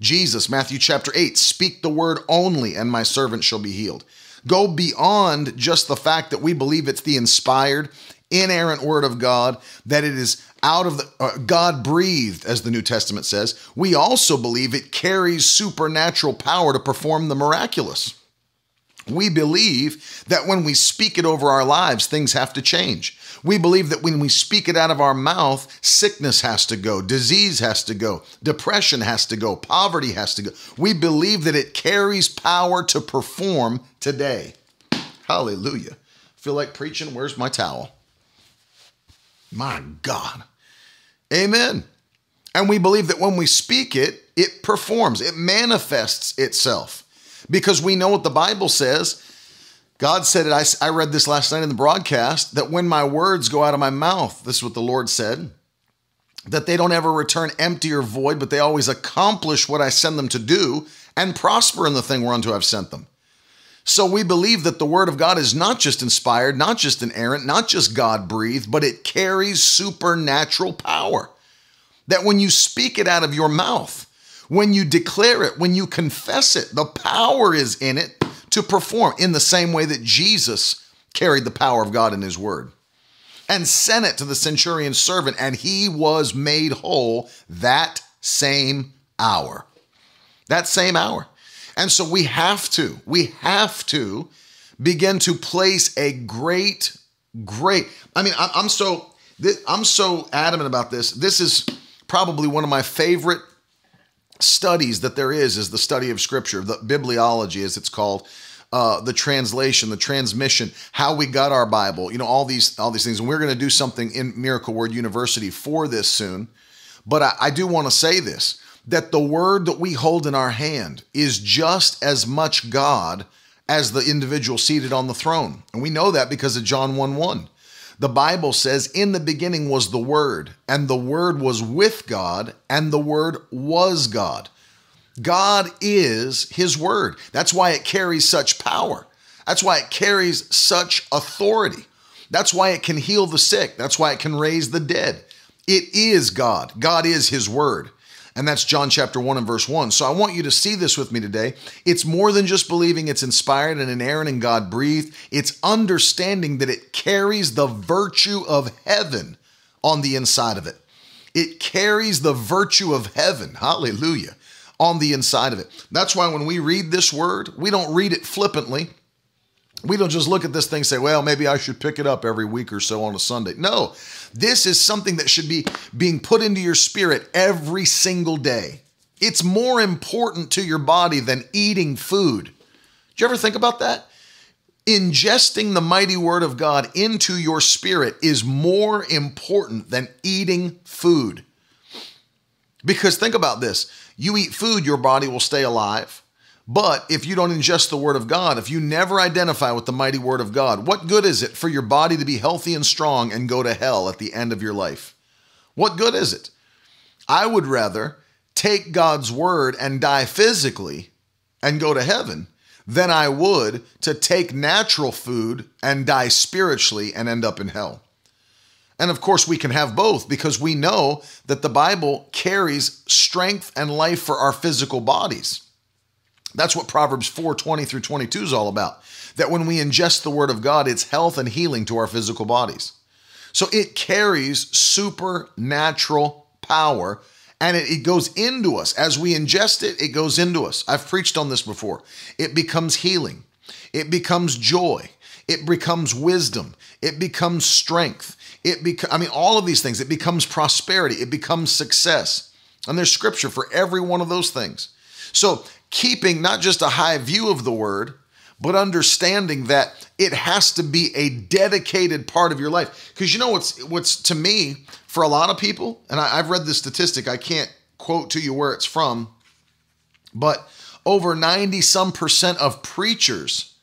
Jesus, Matthew chapter 8, speak the word only, and my servant shall be healed go beyond just the fact that we believe it's the inspired, inerrant word of God, that it is out of the uh, God breathed, as the New Testament says. We also believe it carries supernatural power to perform the miraculous. We believe that when we speak it over our lives, things have to change. We believe that when we speak it out of our mouth, sickness has to go, disease has to go, depression has to go, poverty has to go. We believe that it carries power to perform today. Hallelujah. Feel like preaching? Where's my towel? My God. Amen. And we believe that when we speak it, it performs, it manifests itself because we know what the Bible says God said it. I, I read this last night in the broadcast that when my words go out of my mouth, this is what the Lord said, that they don't ever return empty or void, but they always accomplish what I send them to do and prosper in the thing whereunto I've sent them. So we believe that the Word of God is not just inspired, not just inerrant, not just God breathed, but it carries supernatural power. That when you speak it out of your mouth, when you declare it, when you confess it, the power is in it to perform in the same way that Jesus carried the power of God in His Word and sent it to the centurion's servant, and he was made whole that same hour. That same hour. And so we have to, we have to begin to place a great, great. I mean, I'm so I'm so adamant about this. This is probably one of my favorite studies that there is is the study of scripture, the bibliology as it's called. Uh, the translation, the transmission, how we got our Bible, you know, all these all these things. And we're going to do something in Miracle Word University for this soon. But I, I do want to say this that the word that we hold in our hand is just as much God as the individual seated on the throne. And we know that because of John 1 1. The Bible says, In the beginning was the Word, and the Word was with God, and the Word was God. God is His Word. That's why it carries such power. That's why it carries such authority. That's why it can heal the sick. That's why it can raise the dead. It is God. God is His Word. And that's John chapter 1 and verse 1. So I want you to see this with me today. It's more than just believing it's inspired and inerrant and God breathed, it's understanding that it carries the virtue of heaven on the inside of it. It carries the virtue of heaven. Hallelujah. On the inside of it. That's why when we read this word, we don't read it flippantly. We don't just look at this thing and say, well, maybe I should pick it up every week or so on a Sunday. No, this is something that should be being put into your spirit every single day. It's more important to your body than eating food. Did you ever think about that? Ingesting the mighty word of God into your spirit is more important than eating food. Because think about this you eat food, your body will stay alive. But if you don't ingest the Word of God, if you never identify with the mighty Word of God, what good is it for your body to be healthy and strong and go to hell at the end of your life? What good is it? I would rather take God's Word and die physically and go to heaven than I would to take natural food and die spiritually and end up in hell. And of course, we can have both because we know that the Bible carries strength and life for our physical bodies. That's what Proverbs 4 20 through 22 is all about. That when we ingest the word of God, it's health and healing to our physical bodies. So it carries supernatural power and it, it, goes into us. As we ingest it, it goes into us. I've preached on this before. It becomes healing, it becomes joy, it becomes wisdom, it becomes strength. It beca- I mean, all of these things. It becomes prosperity, it becomes success. And there's scripture for every one of those things. So keeping not just a high view of the word, but understanding that it has to be a dedicated part of your life. Because you know what's what's to me for a lot of people, and I, have read this statistic. I can't quote to you where it's from, but over ninety some percent of preachers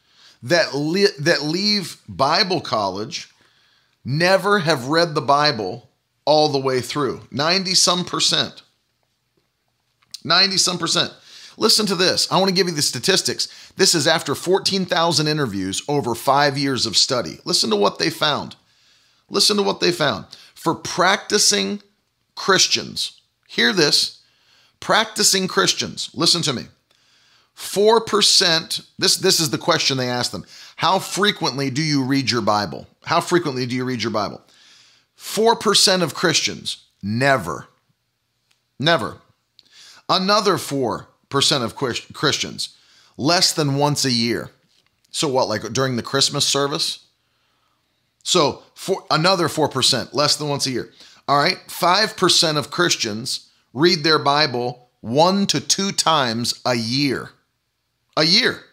that li- that leave Bible college never have read the Bible all the way through. Ninety some percent. Ninety some percent. Listen to this. I want to give you the statistics. This is after 14,000 interviews over five years of study. Listen to what they found. Listen to what they found. For practicing Christians, hear this practicing Christians, listen to me. 4%, this, this is the question they asked them. How frequently do you read your Bible? How frequently do you read your Bible? 4% of Christians, never. Never. Another 4 percent of Christians, less than once a year. So what, like during the Christmas service? So for another 4%, less than once a year. All right, 5% of Christians read their Bible one to two times a year. A year.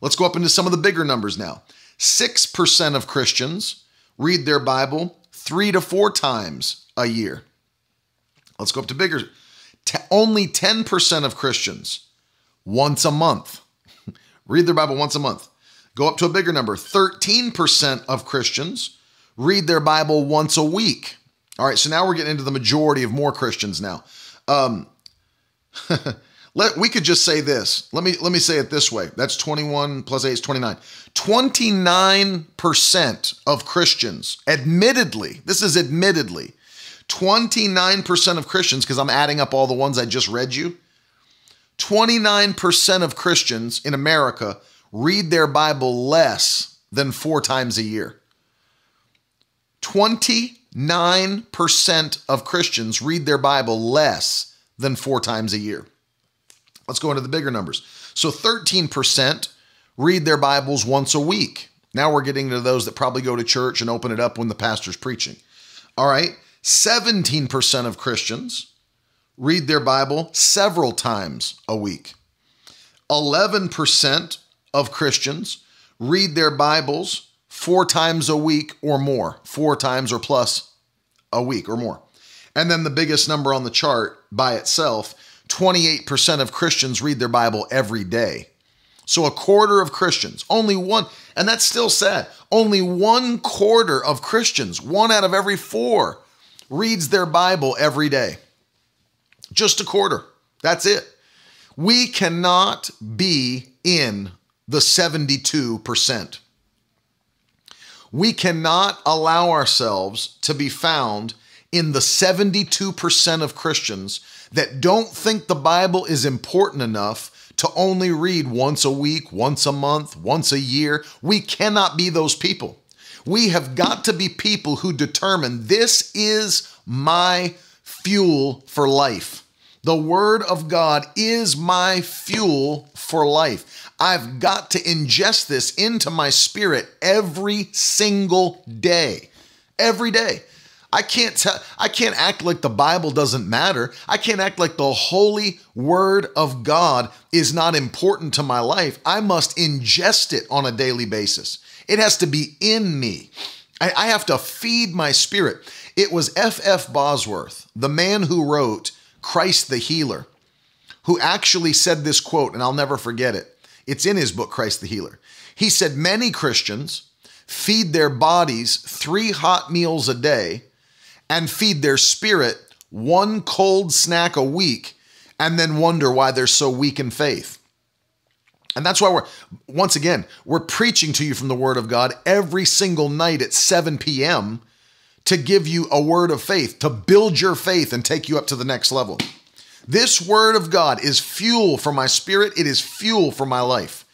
Let's go up into some of the bigger numbers now. 6% of Christians read their Bible three to four times a year. Let's go up to bigger only 10% of Christians once a month read their Bible once a month. Go up to a bigger number 13% of Christians read their Bible once a week. All right, so now we're getting into the majority of more Christians now. Um, Let we could just say this. Let me let me say it this way. That's 21 plus 8 is 29. 29% of Christians, admittedly, this is admittedly, 29% of Christians, because I'm adding up all the ones I just read you, 29% of Christians in America read their Bible less than four times a year. 29% of Christians read their Bible less than four times a year. Let's go into the bigger numbers. So 13% read their Bibles once a week. Now we're getting to those that probably go to church and open it up when the pastor's preaching. All right. 17% of Christians read their Bible several times a week. 11% of Christians read their Bibles four times a week or more, four times or plus a week or more. And then the biggest number on the chart by itself 28% of Christians read their Bible every day. So a quarter of Christians, only one, and that's still sad, only one quarter of Christians, one out of every four, reads their Bible every day. Just a quarter. That's it. We cannot be in the 72%. We cannot allow ourselves to be found in the 72% of Christians that don't think the Bible is important enough to only read once a week, once a month, once a year. We cannot be those people. We have got to be people who determine this is my fuel for life. The Word of God is my fuel for life. I've got to ingest this into my spirit every single day. Every day. I can't tell I can't act like the Bible doesn't matter. I can't act like the holy word of God is not important to my life. I must ingest it on a daily basis. It has to be in me. I, I have to feed my spirit. It was F. F. Bosworth, the man who wrote Christ the Healer, who actually said this quote, and I'll never forget it. It's in his book, Christ the Healer. He said, Many Christians feed their bodies three hot meals a day and feed their spirit one cold snack a week and then wonder why they're so weak in faith. And that's why we're, once again, we're preaching to you from the Word of God every single night at 7 p.m. to give you a word of faith, to build your faith and take you up to the next level. This Word of God is fuel for my spirit, it is fuel for my life.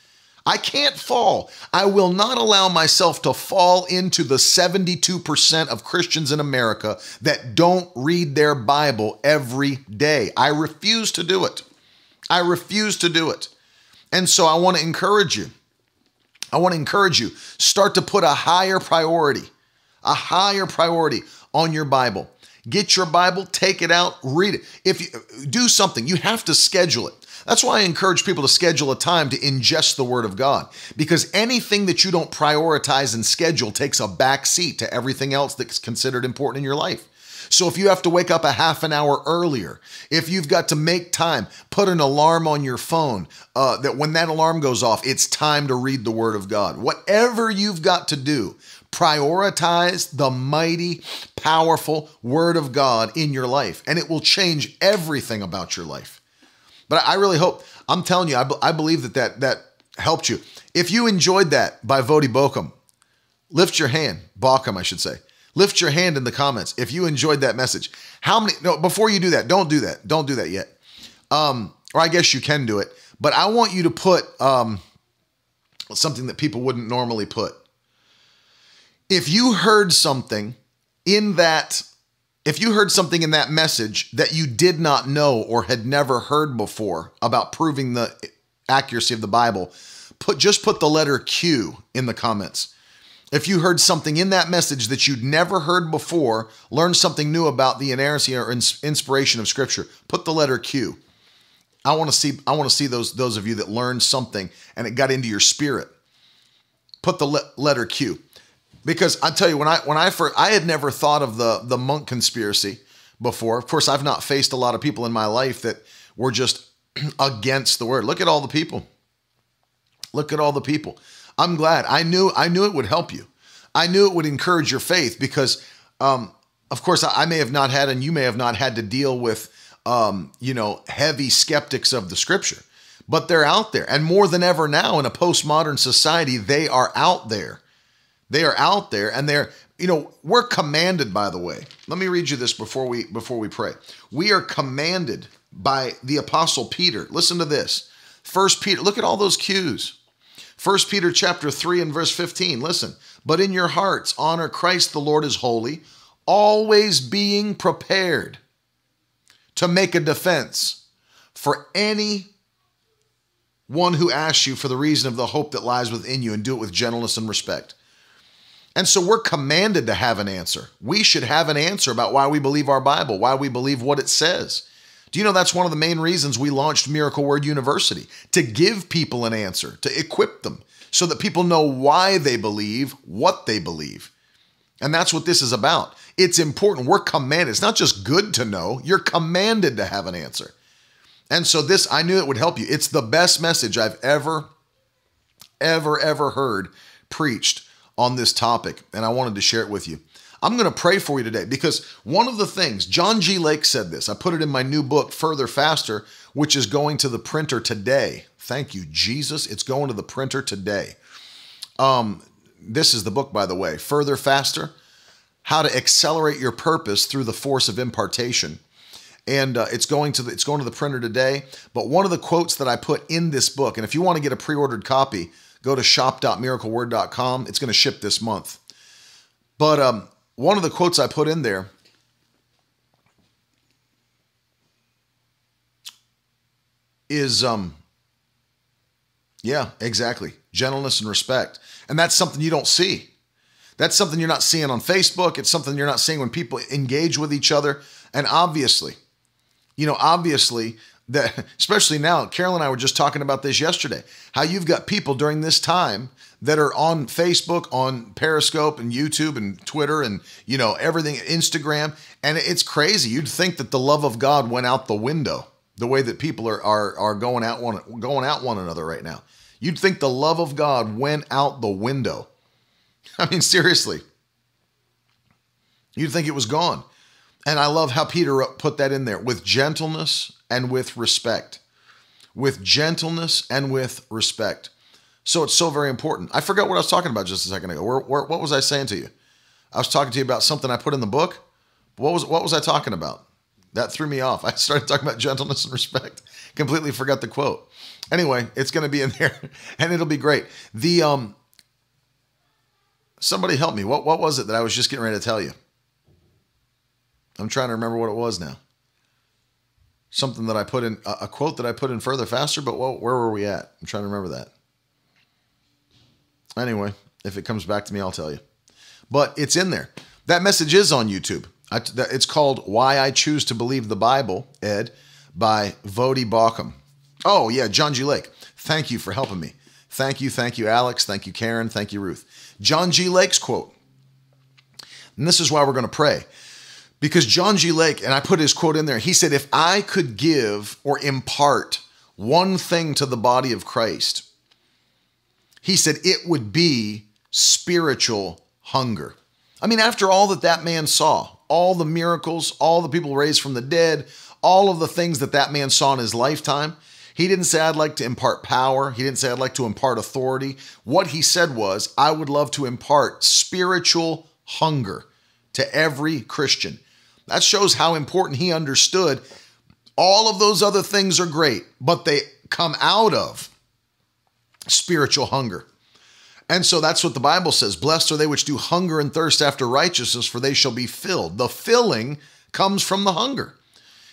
I can't fall. I will not allow myself to fall into the 72% of Christians in America that don't read their Bible every day. I refuse to do it. I refuse to do it. And so I want to encourage you. I want to encourage you start to put a higher priority, a higher priority on your Bible. Get your Bible, take it out, read it. If you do something, you have to schedule it. That's why I encourage people to schedule a time to ingest the Word of God, because anything that you don't prioritize and schedule takes a back seat to everything else that's considered important in your life. So if you have to wake up a half an hour earlier, if you've got to make time, put an alarm on your phone uh, that when that alarm goes off, it's time to read the Word of God. Whatever you've got to do, prioritize the mighty, powerful Word of God in your life, and it will change everything about your life. But I really hope, I'm telling you, I, I believe that, that that helped you. If you enjoyed that by Voddie Bokum, lift your hand, Baucham, I should say. Lift your hand in the comments if you enjoyed that message. How many, no, before you do that, don't do that. Don't do that yet. Um, or I guess you can do it, but I want you to put um, something that people wouldn't normally put. If you heard something in that if you heard something in that message that you did not know or had never heard before about proving the accuracy of the Bible, put just put the letter Q in the comments. If you heard something in that message that you'd never heard before, learned something new about the inerrancy or inspiration of Scripture, put the letter Q. I want to see I want to see those those of you that learned something and it got into your spirit. Put the le- letter Q because I tell you when I when I first I had never thought of the the monk conspiracy before. Of course, I've not faced a lot of people in my life that were just against the word. Look at all the people. Look at all the people. I'm glad. I knew I knew it would help you. I knew it would encourage your faith because, um, of course, I may have not had and you may have not had to deal with um, you know, heavy skeptics of the scripture, but they're out there. And more than ever now in a postmodern society, they are out there. They are out there and they're, you know, we're commanded, by the way. Let me read you this before we before we pray. We are commanded by the apostle Peter. Listen to this. First Peter, look at all those cues. First Peter chapter 3 and verse 15. Listen, but in your hearts honor Christ the Lord is holy, always being prepared to make a defense for any one who asks you for the reason of the hope that lies within you and do it with gentleness and respect. And so we're commanded to have an answer. We should have an answer about why we believe our Bible, why we believe what it says. Do you know that's one of the main reasons we launched Miracle Word University? To give people an answer, to equip them, so that people know why they believe what they believe. And that's what this is about. It's important. We're commanded. It's not just good to know, you're commanded to have an answer. And so, this, I knew it would help you. It's the best message I've ever, ever, ever heard preached on this topic, and I wanted to share it with you. I'm going to pray for you today because one of the things, John G. Lake said this. I put it in my new book, Further Faster, which is going to the printer today. Thank you, Jesus. It's going to the printer today. Um, this is the book, by the way, Further Faster How to Accelerate Your Purpose Through the Force of Impartation. And uh, it's going to the, it's going to the printer today. But one of the quotes that I put in this book, and if you want to get a pre-ordered copy, go to shop.miracleword.com. It's going to ship this month. But um, one of the quotes I put in there is um yeah, exactly. Gentleness and respect. And that's something you don't see. That's something you're not seeing on Facebook. It's something you're not seeing when people engage with each other. And obviously, you know, obviously, that especially now, Carol and I were just talking about this yesterday. How you've got people during this time that are on Facebook, on Periscope and YouTube and Twitter and you know everything, Instagram, and it's crazy. You'd think that the love of God went out the window. The way that people are are are going out one going out one another right now. You'd think the love of God went out the window. I mean, seriously. You'd think it was gone. And I love how Peter put that in there with gentleness and with respect. With gentleness and with respect. So it's so very important. I forgot what I was talking about just a second ago. Where, where, what was I saying to you? I was talking to you about something I put in the book. What was what was I talking about? That threw me off. I started talking about gentleness and respect. Completely forgot the quote. Anyway, it's going to be in there, and it'll be great. The um, somebody help me. What what was it that I was just getting ready to tell you? I'm trying to remember what it was now. Something that I put in a quote that I put in further faster, but where were we at? I'm trying to remember that. Anyway, if it comes back to me, I'll tell you. But it's in there. That message is on YouTube. It's called Why I Choose to Believe the Bible, Ed, by Voddie Baucham. Oh, yeah, John G. Lake. Thank you for helping me. Thank you, thank you, Alex. Thank you, Karen. Thank you, Ruth. John G. Lake's quote. And this is why we're going to pray. Because John G. Lake, and I put his quote in there, he said, If I could give or impart one thing to the body of Christ, he said it would be spiritual hunger. I mean, after all that that man saw, all the miracles, all the people raised from the dead, all of the things that that man saw in his lifetime, he didn't say, I'd like to impart power. He didn't say, I'd like to impart authority. What he said was, I would love to impart spiritual hunger to every Christian. That shows how important he understood. All of those other things are great, but they come out of spiritual hunger. And so that's what the Bible says Blessed are they which do hunger and thirst after righteousness, for they shall be filled. The filling comes from the hunger.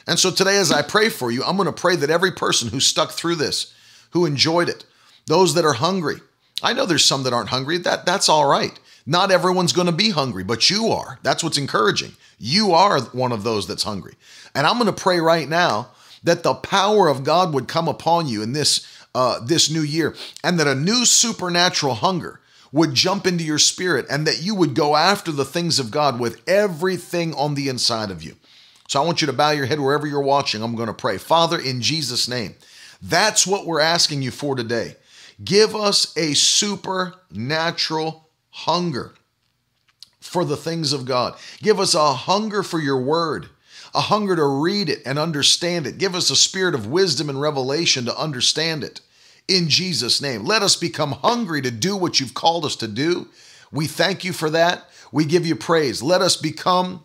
And so today, as I pray for you, I'm going to pray that every person who stuck through this, who enjoyed it, those that are hungry, I know there's some that aren't hungry. That, that's all right. Not everyone's going to be hungry, but you are. That's what's encouraging. You are one of those that's hungry. And I'm going to pray right now that the power of God would come upon you in this uh, this new year, and that a new supernatural hunger would jump into your spirit, and that you would go after the things of God with everything on the inside of you. So I want you to bow your head wherever you're watching. I'm going to pray. Father, in Jesus' name, that's what we're asking you for today. Give us a supernatural hunger for the things of God. Give us a hunger for your word, a hunger to read it and understand it. Give us a spirit of wisdom and revelation to understand it. In Jesus' name, let us become hungry to do what you've called us to do. We thank you for that. We give you praise. Let us become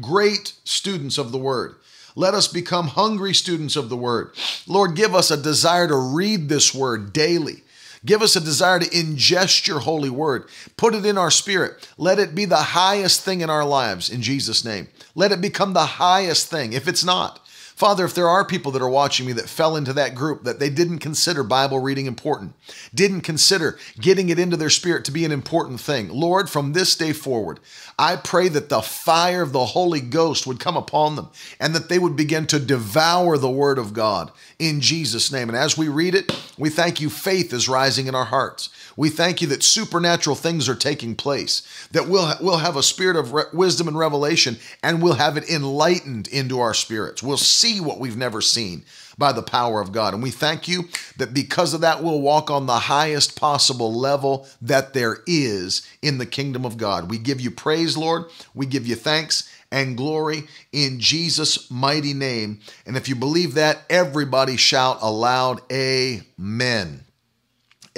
great students of the word. Let us become hungry students of the word. Lord, give us a desire to read this word daily. Give us a desire to ingest your holy word. Put it in our spirit. Let it be the highest thing in our lives in Jesus' name. Let it become the highest thing. If it's not, Father, if there are people that are watching me that fell into that group that they didn't consider Bible reading important, didn't consider getting it into their spirit to be an important thing, Lord, from this day forward, I pray that the fire of the Holy Ghost would come upon them and that they would begin to devour the Word of God in Jesus' name. And as we read it, we thank you, faith is rising in our hearts. We thank you that supernatural things are taking place, that we'll, we'll have a spirit of re- wisdom and revelation, and we'll have it enlightened into our spirits. We'll see what we've never seen by the power of God. And we thank you that because of that, we'll walk on the highest possible level that there is in the kingdom of God. We give you praise, Lord. We give you thanks and glory in Jesus' mighty name. And if you believe that, everybody shout aloud, Amen.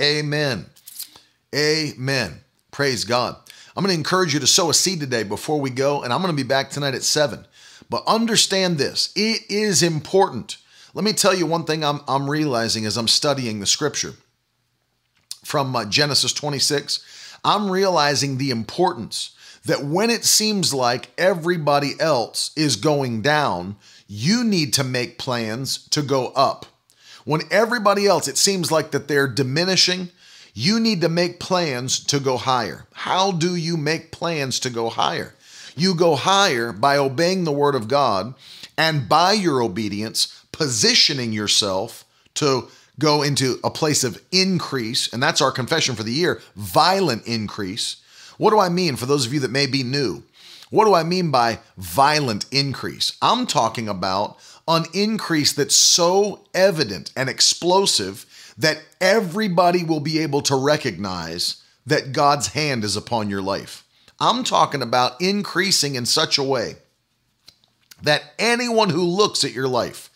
Amen. Amen. Praise God. I'm going to encourage you to sow a seed today before we go, and I'm going to be back tonight at 7. But understand this it is important. Let me tell you one thing I'm, I'm realizing as I'm studying the scripture from uh, Genesis 26. I'm realizing the importance that when it seems like everybody else is going down, you need to make plans to go up. When everybody else, it seems like that they're diminishing, you need to make plans to go higher. How do you make plans to go higher? You go higher by obeying the word of God and by your obedience, positioning yourself to go into a place of increase. And that's our confession for the year violent increase. What do I mean for those of you that may be new? What do I mean by violent increase? I'm talking about an increase that's so evident and explosive that everybody will be able to recognize that God's hand is upon your life. I'm talking about increasing in such a way that anyone who looks at your life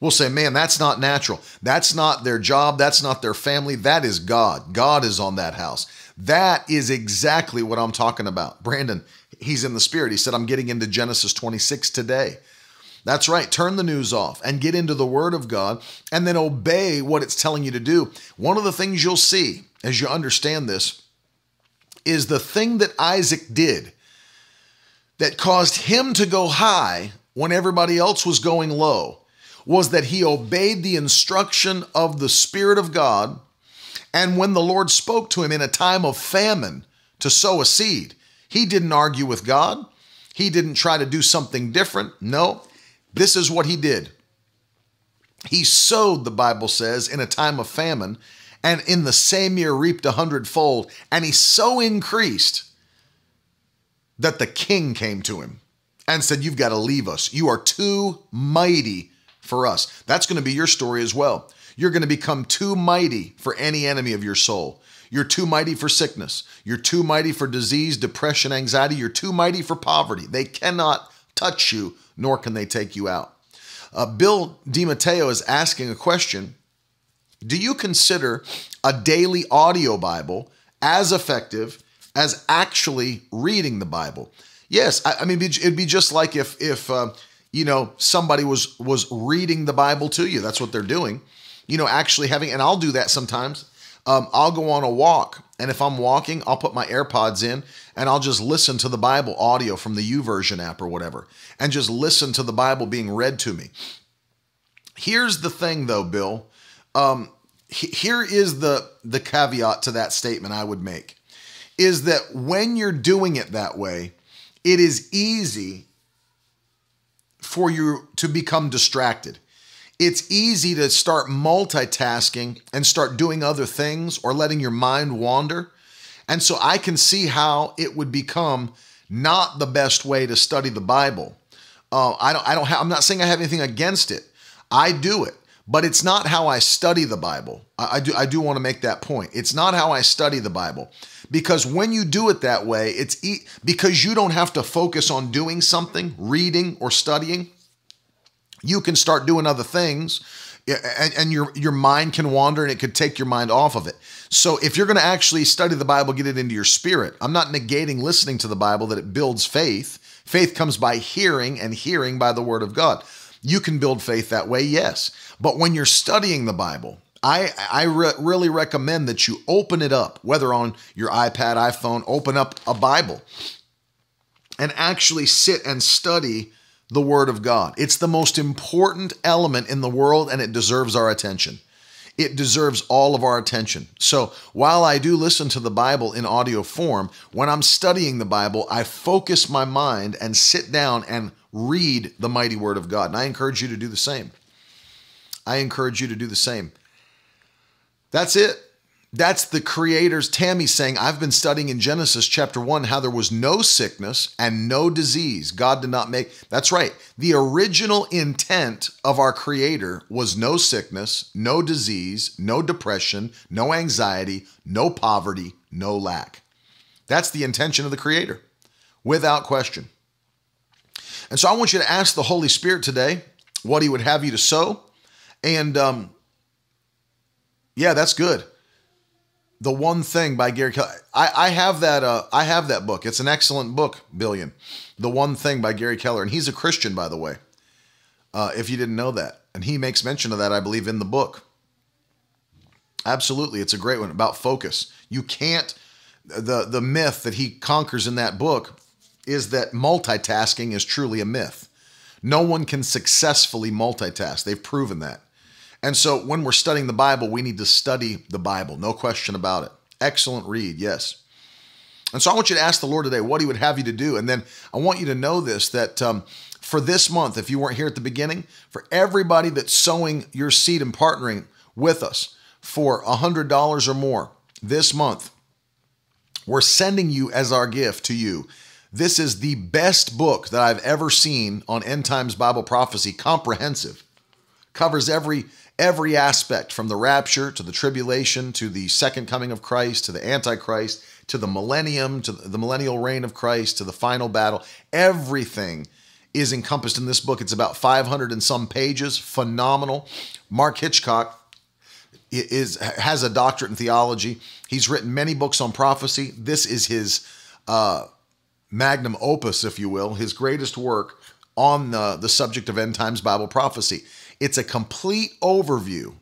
will say, Man, that's not natural. That's not their job. That's not their family. That is God. God is on that house. That is exactly what I'm talking about. Brandon, he's in the spirit. He said, I'm getting into Genesis 26 today. That's right. Turn the news off and get into the Word of God and then obey what it's telling you to do. One of the things you'll see as you understand this is the thing that Isaac did that caused him to go high when everybody else was going low was that he obeyed the instruction of the Spirit of God. And when the Lord spoke to him in a time of famine to sow a seed, he didn't argue with God. He didn't try to do something different. No, this is what he did. He sowed, the Bible says, in a time of famine, and in the same year reaped a hundredfold. And he so increased that the king came to him and said, You've got to leave us. You are too mighty for us. That's going to be your story as well. You're going to become too mighty for any enemy of your soul. You're too mighty for sickness. You're too mighty for disease, depression, anxiety. You're too mighty for poverty. They cannot touch you nor can they take you out. Uh, Bill DiMatteo is asking a question Do you consider a daily audio Bible as effective as actually reading the Bible? Yes, I, I mean it'd be just like if if uh, you know somebody was was reading the Bible to you. That's what they're doing. You know, actually having, and I'll do that sometimes. Um, I'll go on a walk, and if I'm walking, I'll put my AirPods in and I'll just listen to the Bible audio from the YouVersion app or whatever, and just listen to the Bible being read to me. Here's the thing, though, Bill. Um, here is the the caveat to that statement I would make is that when you're doing it that way, it is easy for you to become distracted it's easy to start multitasking and start doing other things or letting your mind wander. And so I can see how it would become not the best way to study the Bible. Uh, I don't. I don't. Have, I'm not saying I have anything against it. I do it, but it's not how I study the Bible. I, I do I do want to make that point. It's not how I study the Bible. Because when you do it that way, it's e- because you don't have to focus on doing something, reading or studying. You can start doing other things and, and your your mind can wander and it could take your mind off of it. So if you're going to actually study the Bible, get it into your spirit. I'm not negating listening to the Bible that it builds faith. Faith comes by hearing and hearing by the word of God. You can build faith that way, yes. But when you're studying the Bible, I, I re- really recommend that you open it up, whether on your iPad, iPhone, open up a Bible and actually sit and study the Word of God. It's the most important element in the world and it deserves our attention. It deserves all of our attention. So while I do listen to the Bible in audio form, when I'm studying the Bible, I focus my mind and sit down and read the mighty Word of God. And I encourage you to do the same. I encourage you to do the same. That's it. That's the creator's Tammy saying, I've been studying in Genesis chapter 1 how there was no sickness and no disease. God did not make. That's right. The original intent of our creator was no sickness, no disease, no depression, no anxiety, no poverty, no lack. That's the intention of the creator, without question. And so I want you to ask the Holy Spirit today what he would have you to sow. And um, yeah, that's good. The One Thing by Gary Keller. I, I have that. Uh, I have that book. It's an excellent book, Billion. The One Thing by Gary Keller, and he's a Christian, by the way. Uh, if you didn't know that, and he makes mention of that, I believe, in the book. Absolutely, it's a great one about focus. You can't. The the myth that he conquers in that book is that multitasking is truly a myth. No one can successfully multitask. They've proven that. And so when we're studying the Bible, we need to study the Bible, no question about it. Excellent read, yes. And so I want you to ask the Lord today what He would have you to do. And then I want you to know this that um, for this month, if you weren't here at the beginning, for everybody that's sowing your seed and partnering with us for $100 or more this month, we're sending you as our gift to you. This is the best book that I've ever seen on end times Bible prophecy, comprehensive. Covers every every aspect from the rapture to the tribulation to the second coming of Christ to the Antichrist to the millennium to the millennial reign of Christ to the final battle. Everything is encompassed in this book. It's about 500 and some pages. Phenomenal. Mark Hitchcock is has a doctorate in theology. He's written many books on prophecy. This is his uh, magnum opus, if you will, his greatest work on the, the subject of end times Bible prophecy. It's a complete overview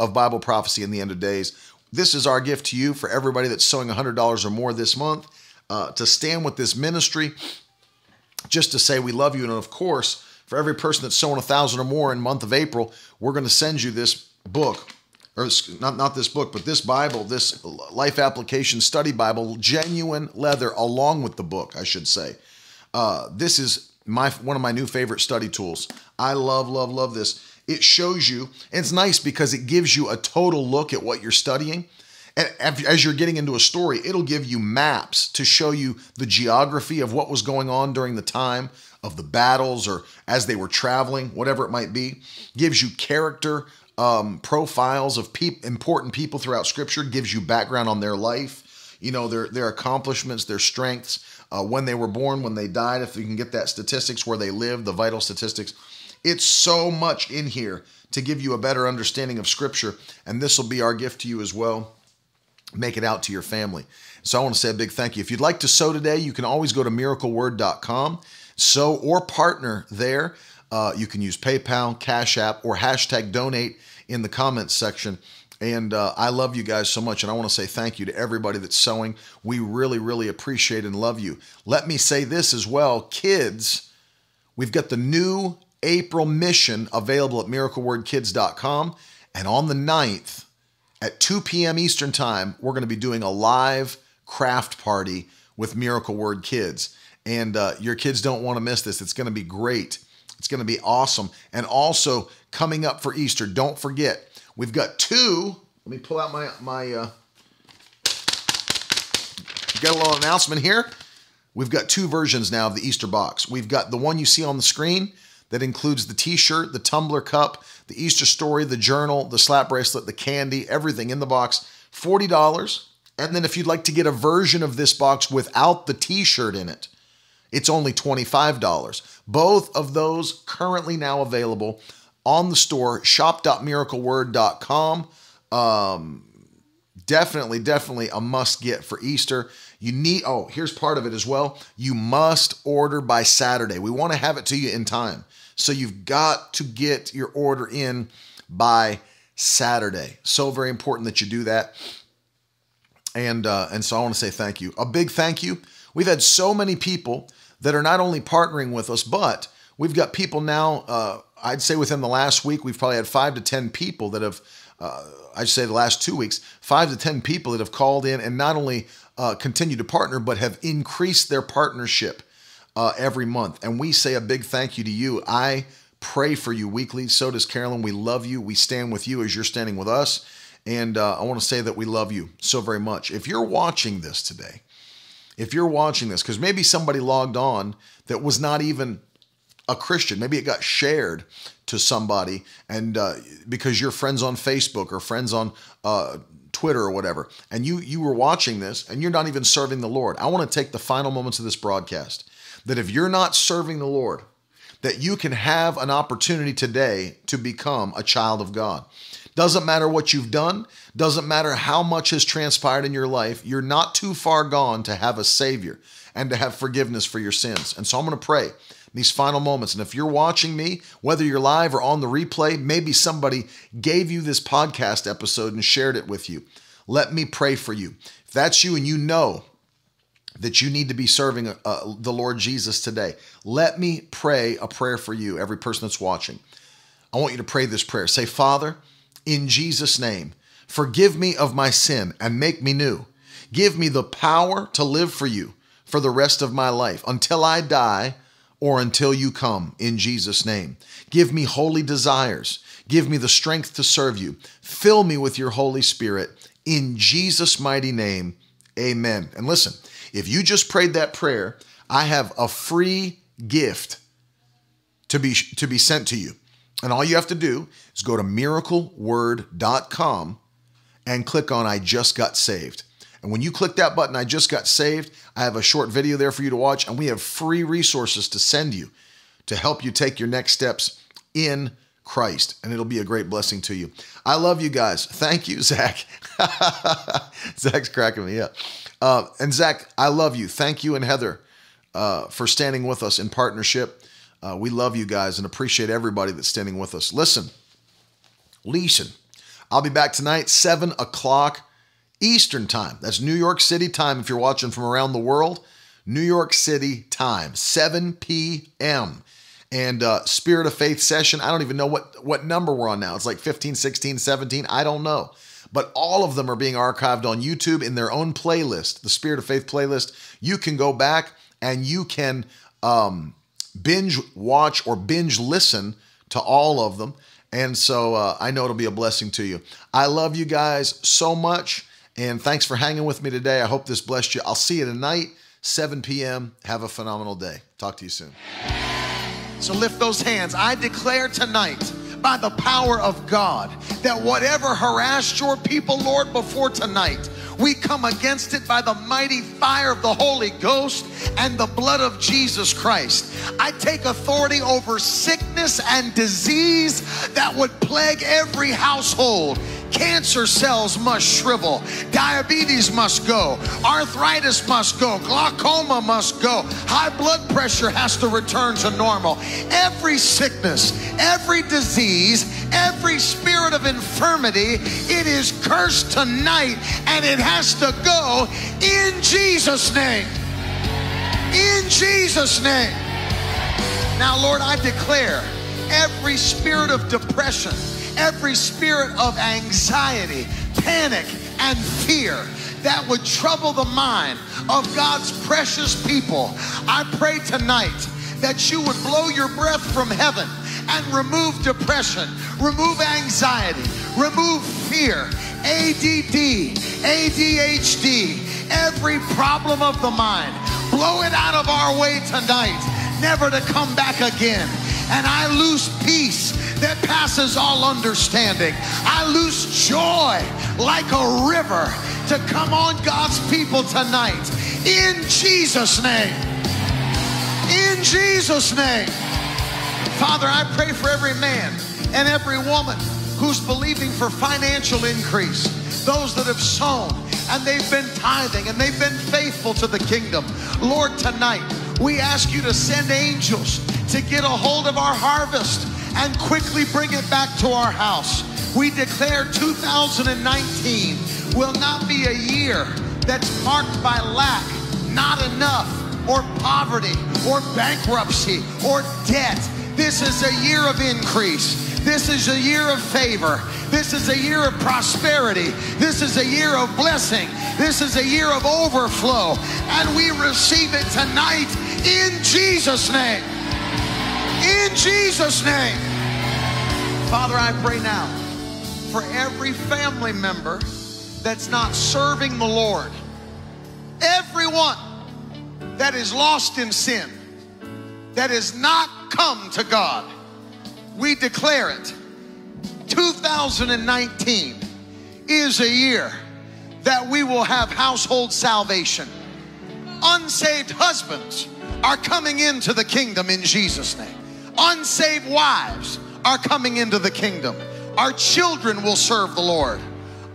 of Bible prophecy in the end of days. This is our gift to you for everybody that's sowing $100 or more this month uh, to stand with this ministry, just to say we love you. And of course, for every person that's sowing a thousand or more in month of April, we're going to send you this book, or not not this book, but this Bible, this Life Application Study Bible, genuine leather, along with the book, I should say. Uh, this is my one of my new favorite study tools. I love, love, love this it shows you, and it's nice because it gives you a total look at what you're studying. And as you're getting into a story, it'll give you maps to show you the geography of what was going on during the time of the battles or as they were traveling, whatever it might be. Gives you character um, profiles of pe- important people throughout Scripture. Gives you background on their life, you know, their their accomplishments, their strengths, uh, when they were born, when they died. If you can get that statistics, where they lived, the vital statistics it's so much in here to give you a better understanding of Scripture, and this will be our gift to you as well. Make it out to your family. So I want to say a big thank you. If you'd like to sow today, you can always go to miracleword.com, sow or partner there. Uh, you can use PayPal, Cash App, or hashtag donate in the comments section. And uh, I love you guys so much. And I want to say thank you to everybody that's sowing. We really, really appreciate and love you. Let me say this as well kids, we've got the new April mission available at miraclewordkids.com. And on the 9th at 2 p.m. Eastern Time, we're going to be doing a live craft party with Miracle Word Kids. And uh, your kids don't want to miss this. It's going to be great. It's going to be awesome. And also coming up for Easter, don't forget, we've got two. Let me pull out my my. Uh, got a little announcement here. We've got two versions now of the Easter box. We've got the one you see on the screen that includes the t shirt, the tumbler cup, the Easter story, the journal, the slap bracelet, the candy, everything in the box. $40. And then if you'd like to get a version of this box without the t shirt in it, it's only $25. Both of those currently now available on the store, shop.miracleword.com. Um, definitely, definitely a must get for Easter. You need, oh, here's part of it as well. You must order by Saturday. We want to have it to you in time. So you've got to get your order in by Saturday. So very important that you do that. And uh, and so I want to say thank you. A big thank you. We've had so many people that are not only partnering with us, but we've got people now. Uh, I'd say within the last week, we've probably had five to ten people that have. Uh, I'd say the last two weeks, five to ten people that have called in and not only uh, continue to partner, but have increased their partnership uh, every month. And we say a big thank you to you. I pray for you weekly. So does Carolyn. We love you. We stand with you as you're standing with us. And uh, I want to say that we love you so very much. If you're watching this today, if you're watching this, because maybe somebody logged on that was not even a Christian, maybe it got shared to somebody, and uh, because you're friends on Facebook or friends on uh, Twitter or whatever, and you you were watching this and you're not even serving the Lord, I want to take the final moments of this broadcast that if you're not serving the Lord, that you can have an opportunity today to become a child of God. Doesn't matter what you've done, doesn't matter how much has transpired in your life, you're not too far gone to have a Savior and to have forgiveness for your sins. And so I'm going to pray these final moments. And if you're watching me, whether you're live or on the replay, maybe somebody gave you this podcast episode and shared it with you. Let me pray for you. If that's you and you know that you need to be serving uh, the Lord Jesus today, let me pray a prayer for you, every person that's watching. I want you to pray this prayer. Say, Father, in Jesus' name. Forgive me of my sin and make me new. Give me the power to live for you for the rest of my life until I die or until you come in Jesus' name. Give me holy desires. Give me the strength to serve you. Fill me with your Holy Spirit in Jesus' mighty name. Amen. And listen, if you just prayed that prayer, I have a free gift to be to be sent to you. And all you have to do is go to miracleword.com and click on I just got saved. And when you click that button, I just got saved, I have a short video there for you to watch, and we have free resources to send you to help you take your next steps in Christ. And it'll be a great blessing to you. I love you guys. Thank you, Zach. Zach's cracking me up. Uh, and Zach, I love you. Thank you and Heather uh, for standing with us in partnership. Uh, we love you guys and appreciate everybody that's standing with us. Listen, listen. I'll be back tonight, 7 o'clock Eastern Time. That's New York City time if you're watching from around the world. New York City time, 7 p.m. And uh, Spirit of Faith session, I don't even know what, what number we're on now. It's like 15, 16, 17. I don't know. But all of them are being archived on YouTube in their own playlist, the Spirit of Faith playlist. You can go back and you can um, binge watch or binge listen to all of them. And so uh, I know it'll be a blessing to you. I love you guys so much. And thanks for hanging with me today. I hope this blessed you. I'll see you tonight, 7 p.m. Have a phenomenal day. Talk to you soon. So lift those hands. I declare tonight by the power of God that whatever harassed your people, Lord, before tonight, we come against it by the mighty fire of the Holy Ghost and the blood of Jesus Christ. I take authority over sickness and disease that would plague every household Cancer cells must shrivel. Diabetes must go. Arthritis must go. Glaucoma must go. High blood pressure has to return to normal. Every sickness, every disease, every spirit of infirmity, it is cursed tonight and it has to go in Jesus' name. In Jesus' name. Now, Lord, I declare every spirit of depression every spirit of anxiety, panic, and fear that would trouble the mind of God's precious people. I pray tonight that you would blow your breath from heaven and remove depression, remove anxiety, remove fear, ADD, ADHD, every problem of the mind. Blow it out of our way tonight, never to come back again and I lose peace that passes all understanding. I lose joy like a river to come on God's people tonight. In Jesus' name. In Jesus' name. Father, I pray for every man and every woman who's believing for financial increase, those that have sown and they've been tithing and they've been faithful to the kingdom. Lord, tonight we ask you to send angels to get a hold of our harvest and quickly bring it back to our house. We declare 2019 will not be a year that's marked by lack, not enough, or poverty, or bankruptcy, or debt. This is a year of increase. This is a year of favor. This is a year of prosperity. This is a year of blessing. This is a year of overflow. And we receive it tonight in Jesus' name. In Jesus' name. Father, I pray now for every family member that's not serving the Lord, everyone that is lost in sin, that has not come to God, we declare it. 2019 is a year that we will have household salvation. Unsaved husbands are coming into the kingdom in Jesus' name. Unsaved wives are coming into the kingdom. Our children will serve the Lord.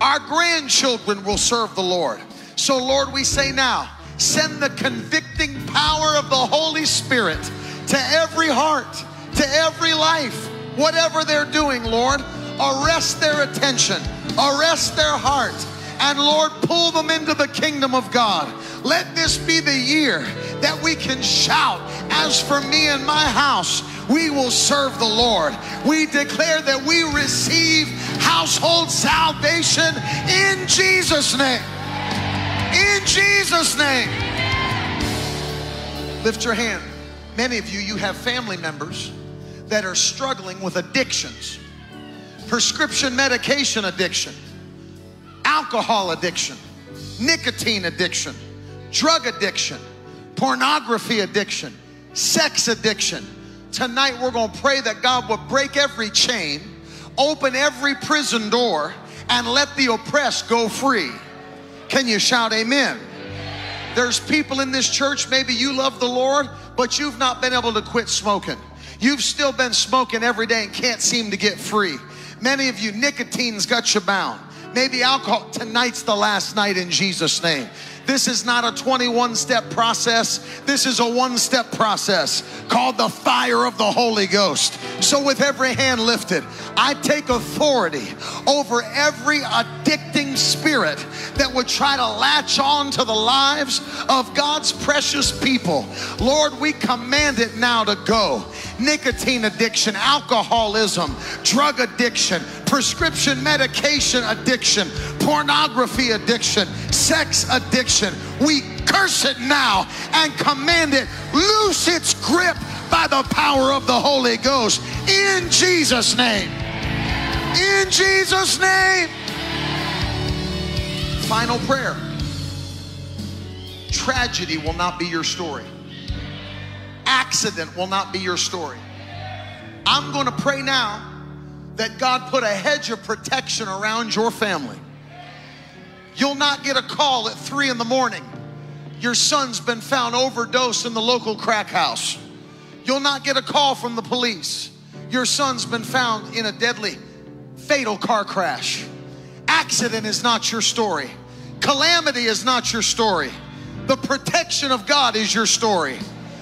Our grandchildren will serve the Lord. So, Lord, we say now, send the convicting power of the Holy Spirit to every heart, to every life, whatever they're doing, Lord. Arrest their attention, arrest their heart, and Lord, pull them into the kingdom of God. Let this be the year that we can shout, As for me and my house, we will serve the Lord. We declare that we receive household salvation in Jesus' name. In Jesus' name. Lift your hand. Many of you, you have family members that are struggling with addictions prescription medication addiction, alcohol addiction, nicotine addiction, drug addiction, pornography addiction, sex addiction. Tonight, we're going to pray that God will break every chain, open every prison door, and let the oppressed go free. Can you shout amen? There's people in this church, maybe you love the Lord, but you've not been able to quit smoking. You've still been smoking every day and can't seem to get free. Many of you, nicotine's got you bound. Maybe alcohol. Tonight's the last night in Jesus' name. This is not a 21 step process. This is a one step process called the fire of the Holy Ghost. So, with every hand lifted, I take authority over every addicting spirit that would try to latch on to the lives of God's precious people. Lord, we command it now to go. Nicotine addiction, alcoholism, drug addiction, prescription medication addiction, pornography addiction, sex addiction. We curse it now and command it loose its grip by the power of the Holy Ghost in Jesus' name. In Jesus' name. Final prayer. Tragedy will not be your story. Accident will not be your story. I'm going to pray now that God put a hedge of protection around your family. You'll not get a call at three in the morning. Your son's been found overdosed in the local crack house. You'll not get a call from the police. Your son's been found in a deadly, fatal car crash. Accident is not your story. Calamity is not your story. The protection of God is your story.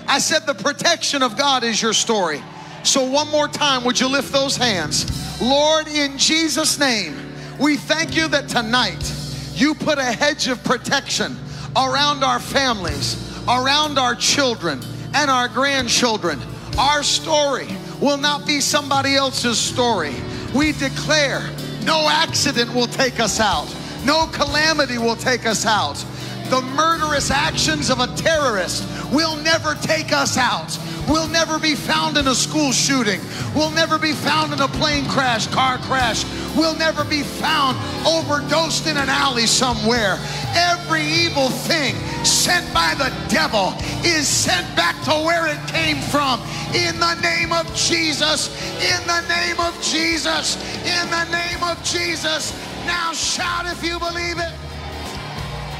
I said the protection of God is your story. So, one more time, would you lift those hands? Lord, in Jesus' name, we thank you that tonight you put a hedge of protection around our families, around our children, and our grandchildren. Our story will not be somebody else's story. We declare no accident will take us out, no calamity will take us out the murderous actions of a terrorist will never take us out. We'll never be found in a school shooting. We'll never be found in a plane crash, car crash. We'll never be found overdosed in an alley somewhere. Every evil thing sent by the devil is sent back to where it came from. In the name of Jesus, in the name of Jesus, in the name of Jesus. Now shout if you believe it.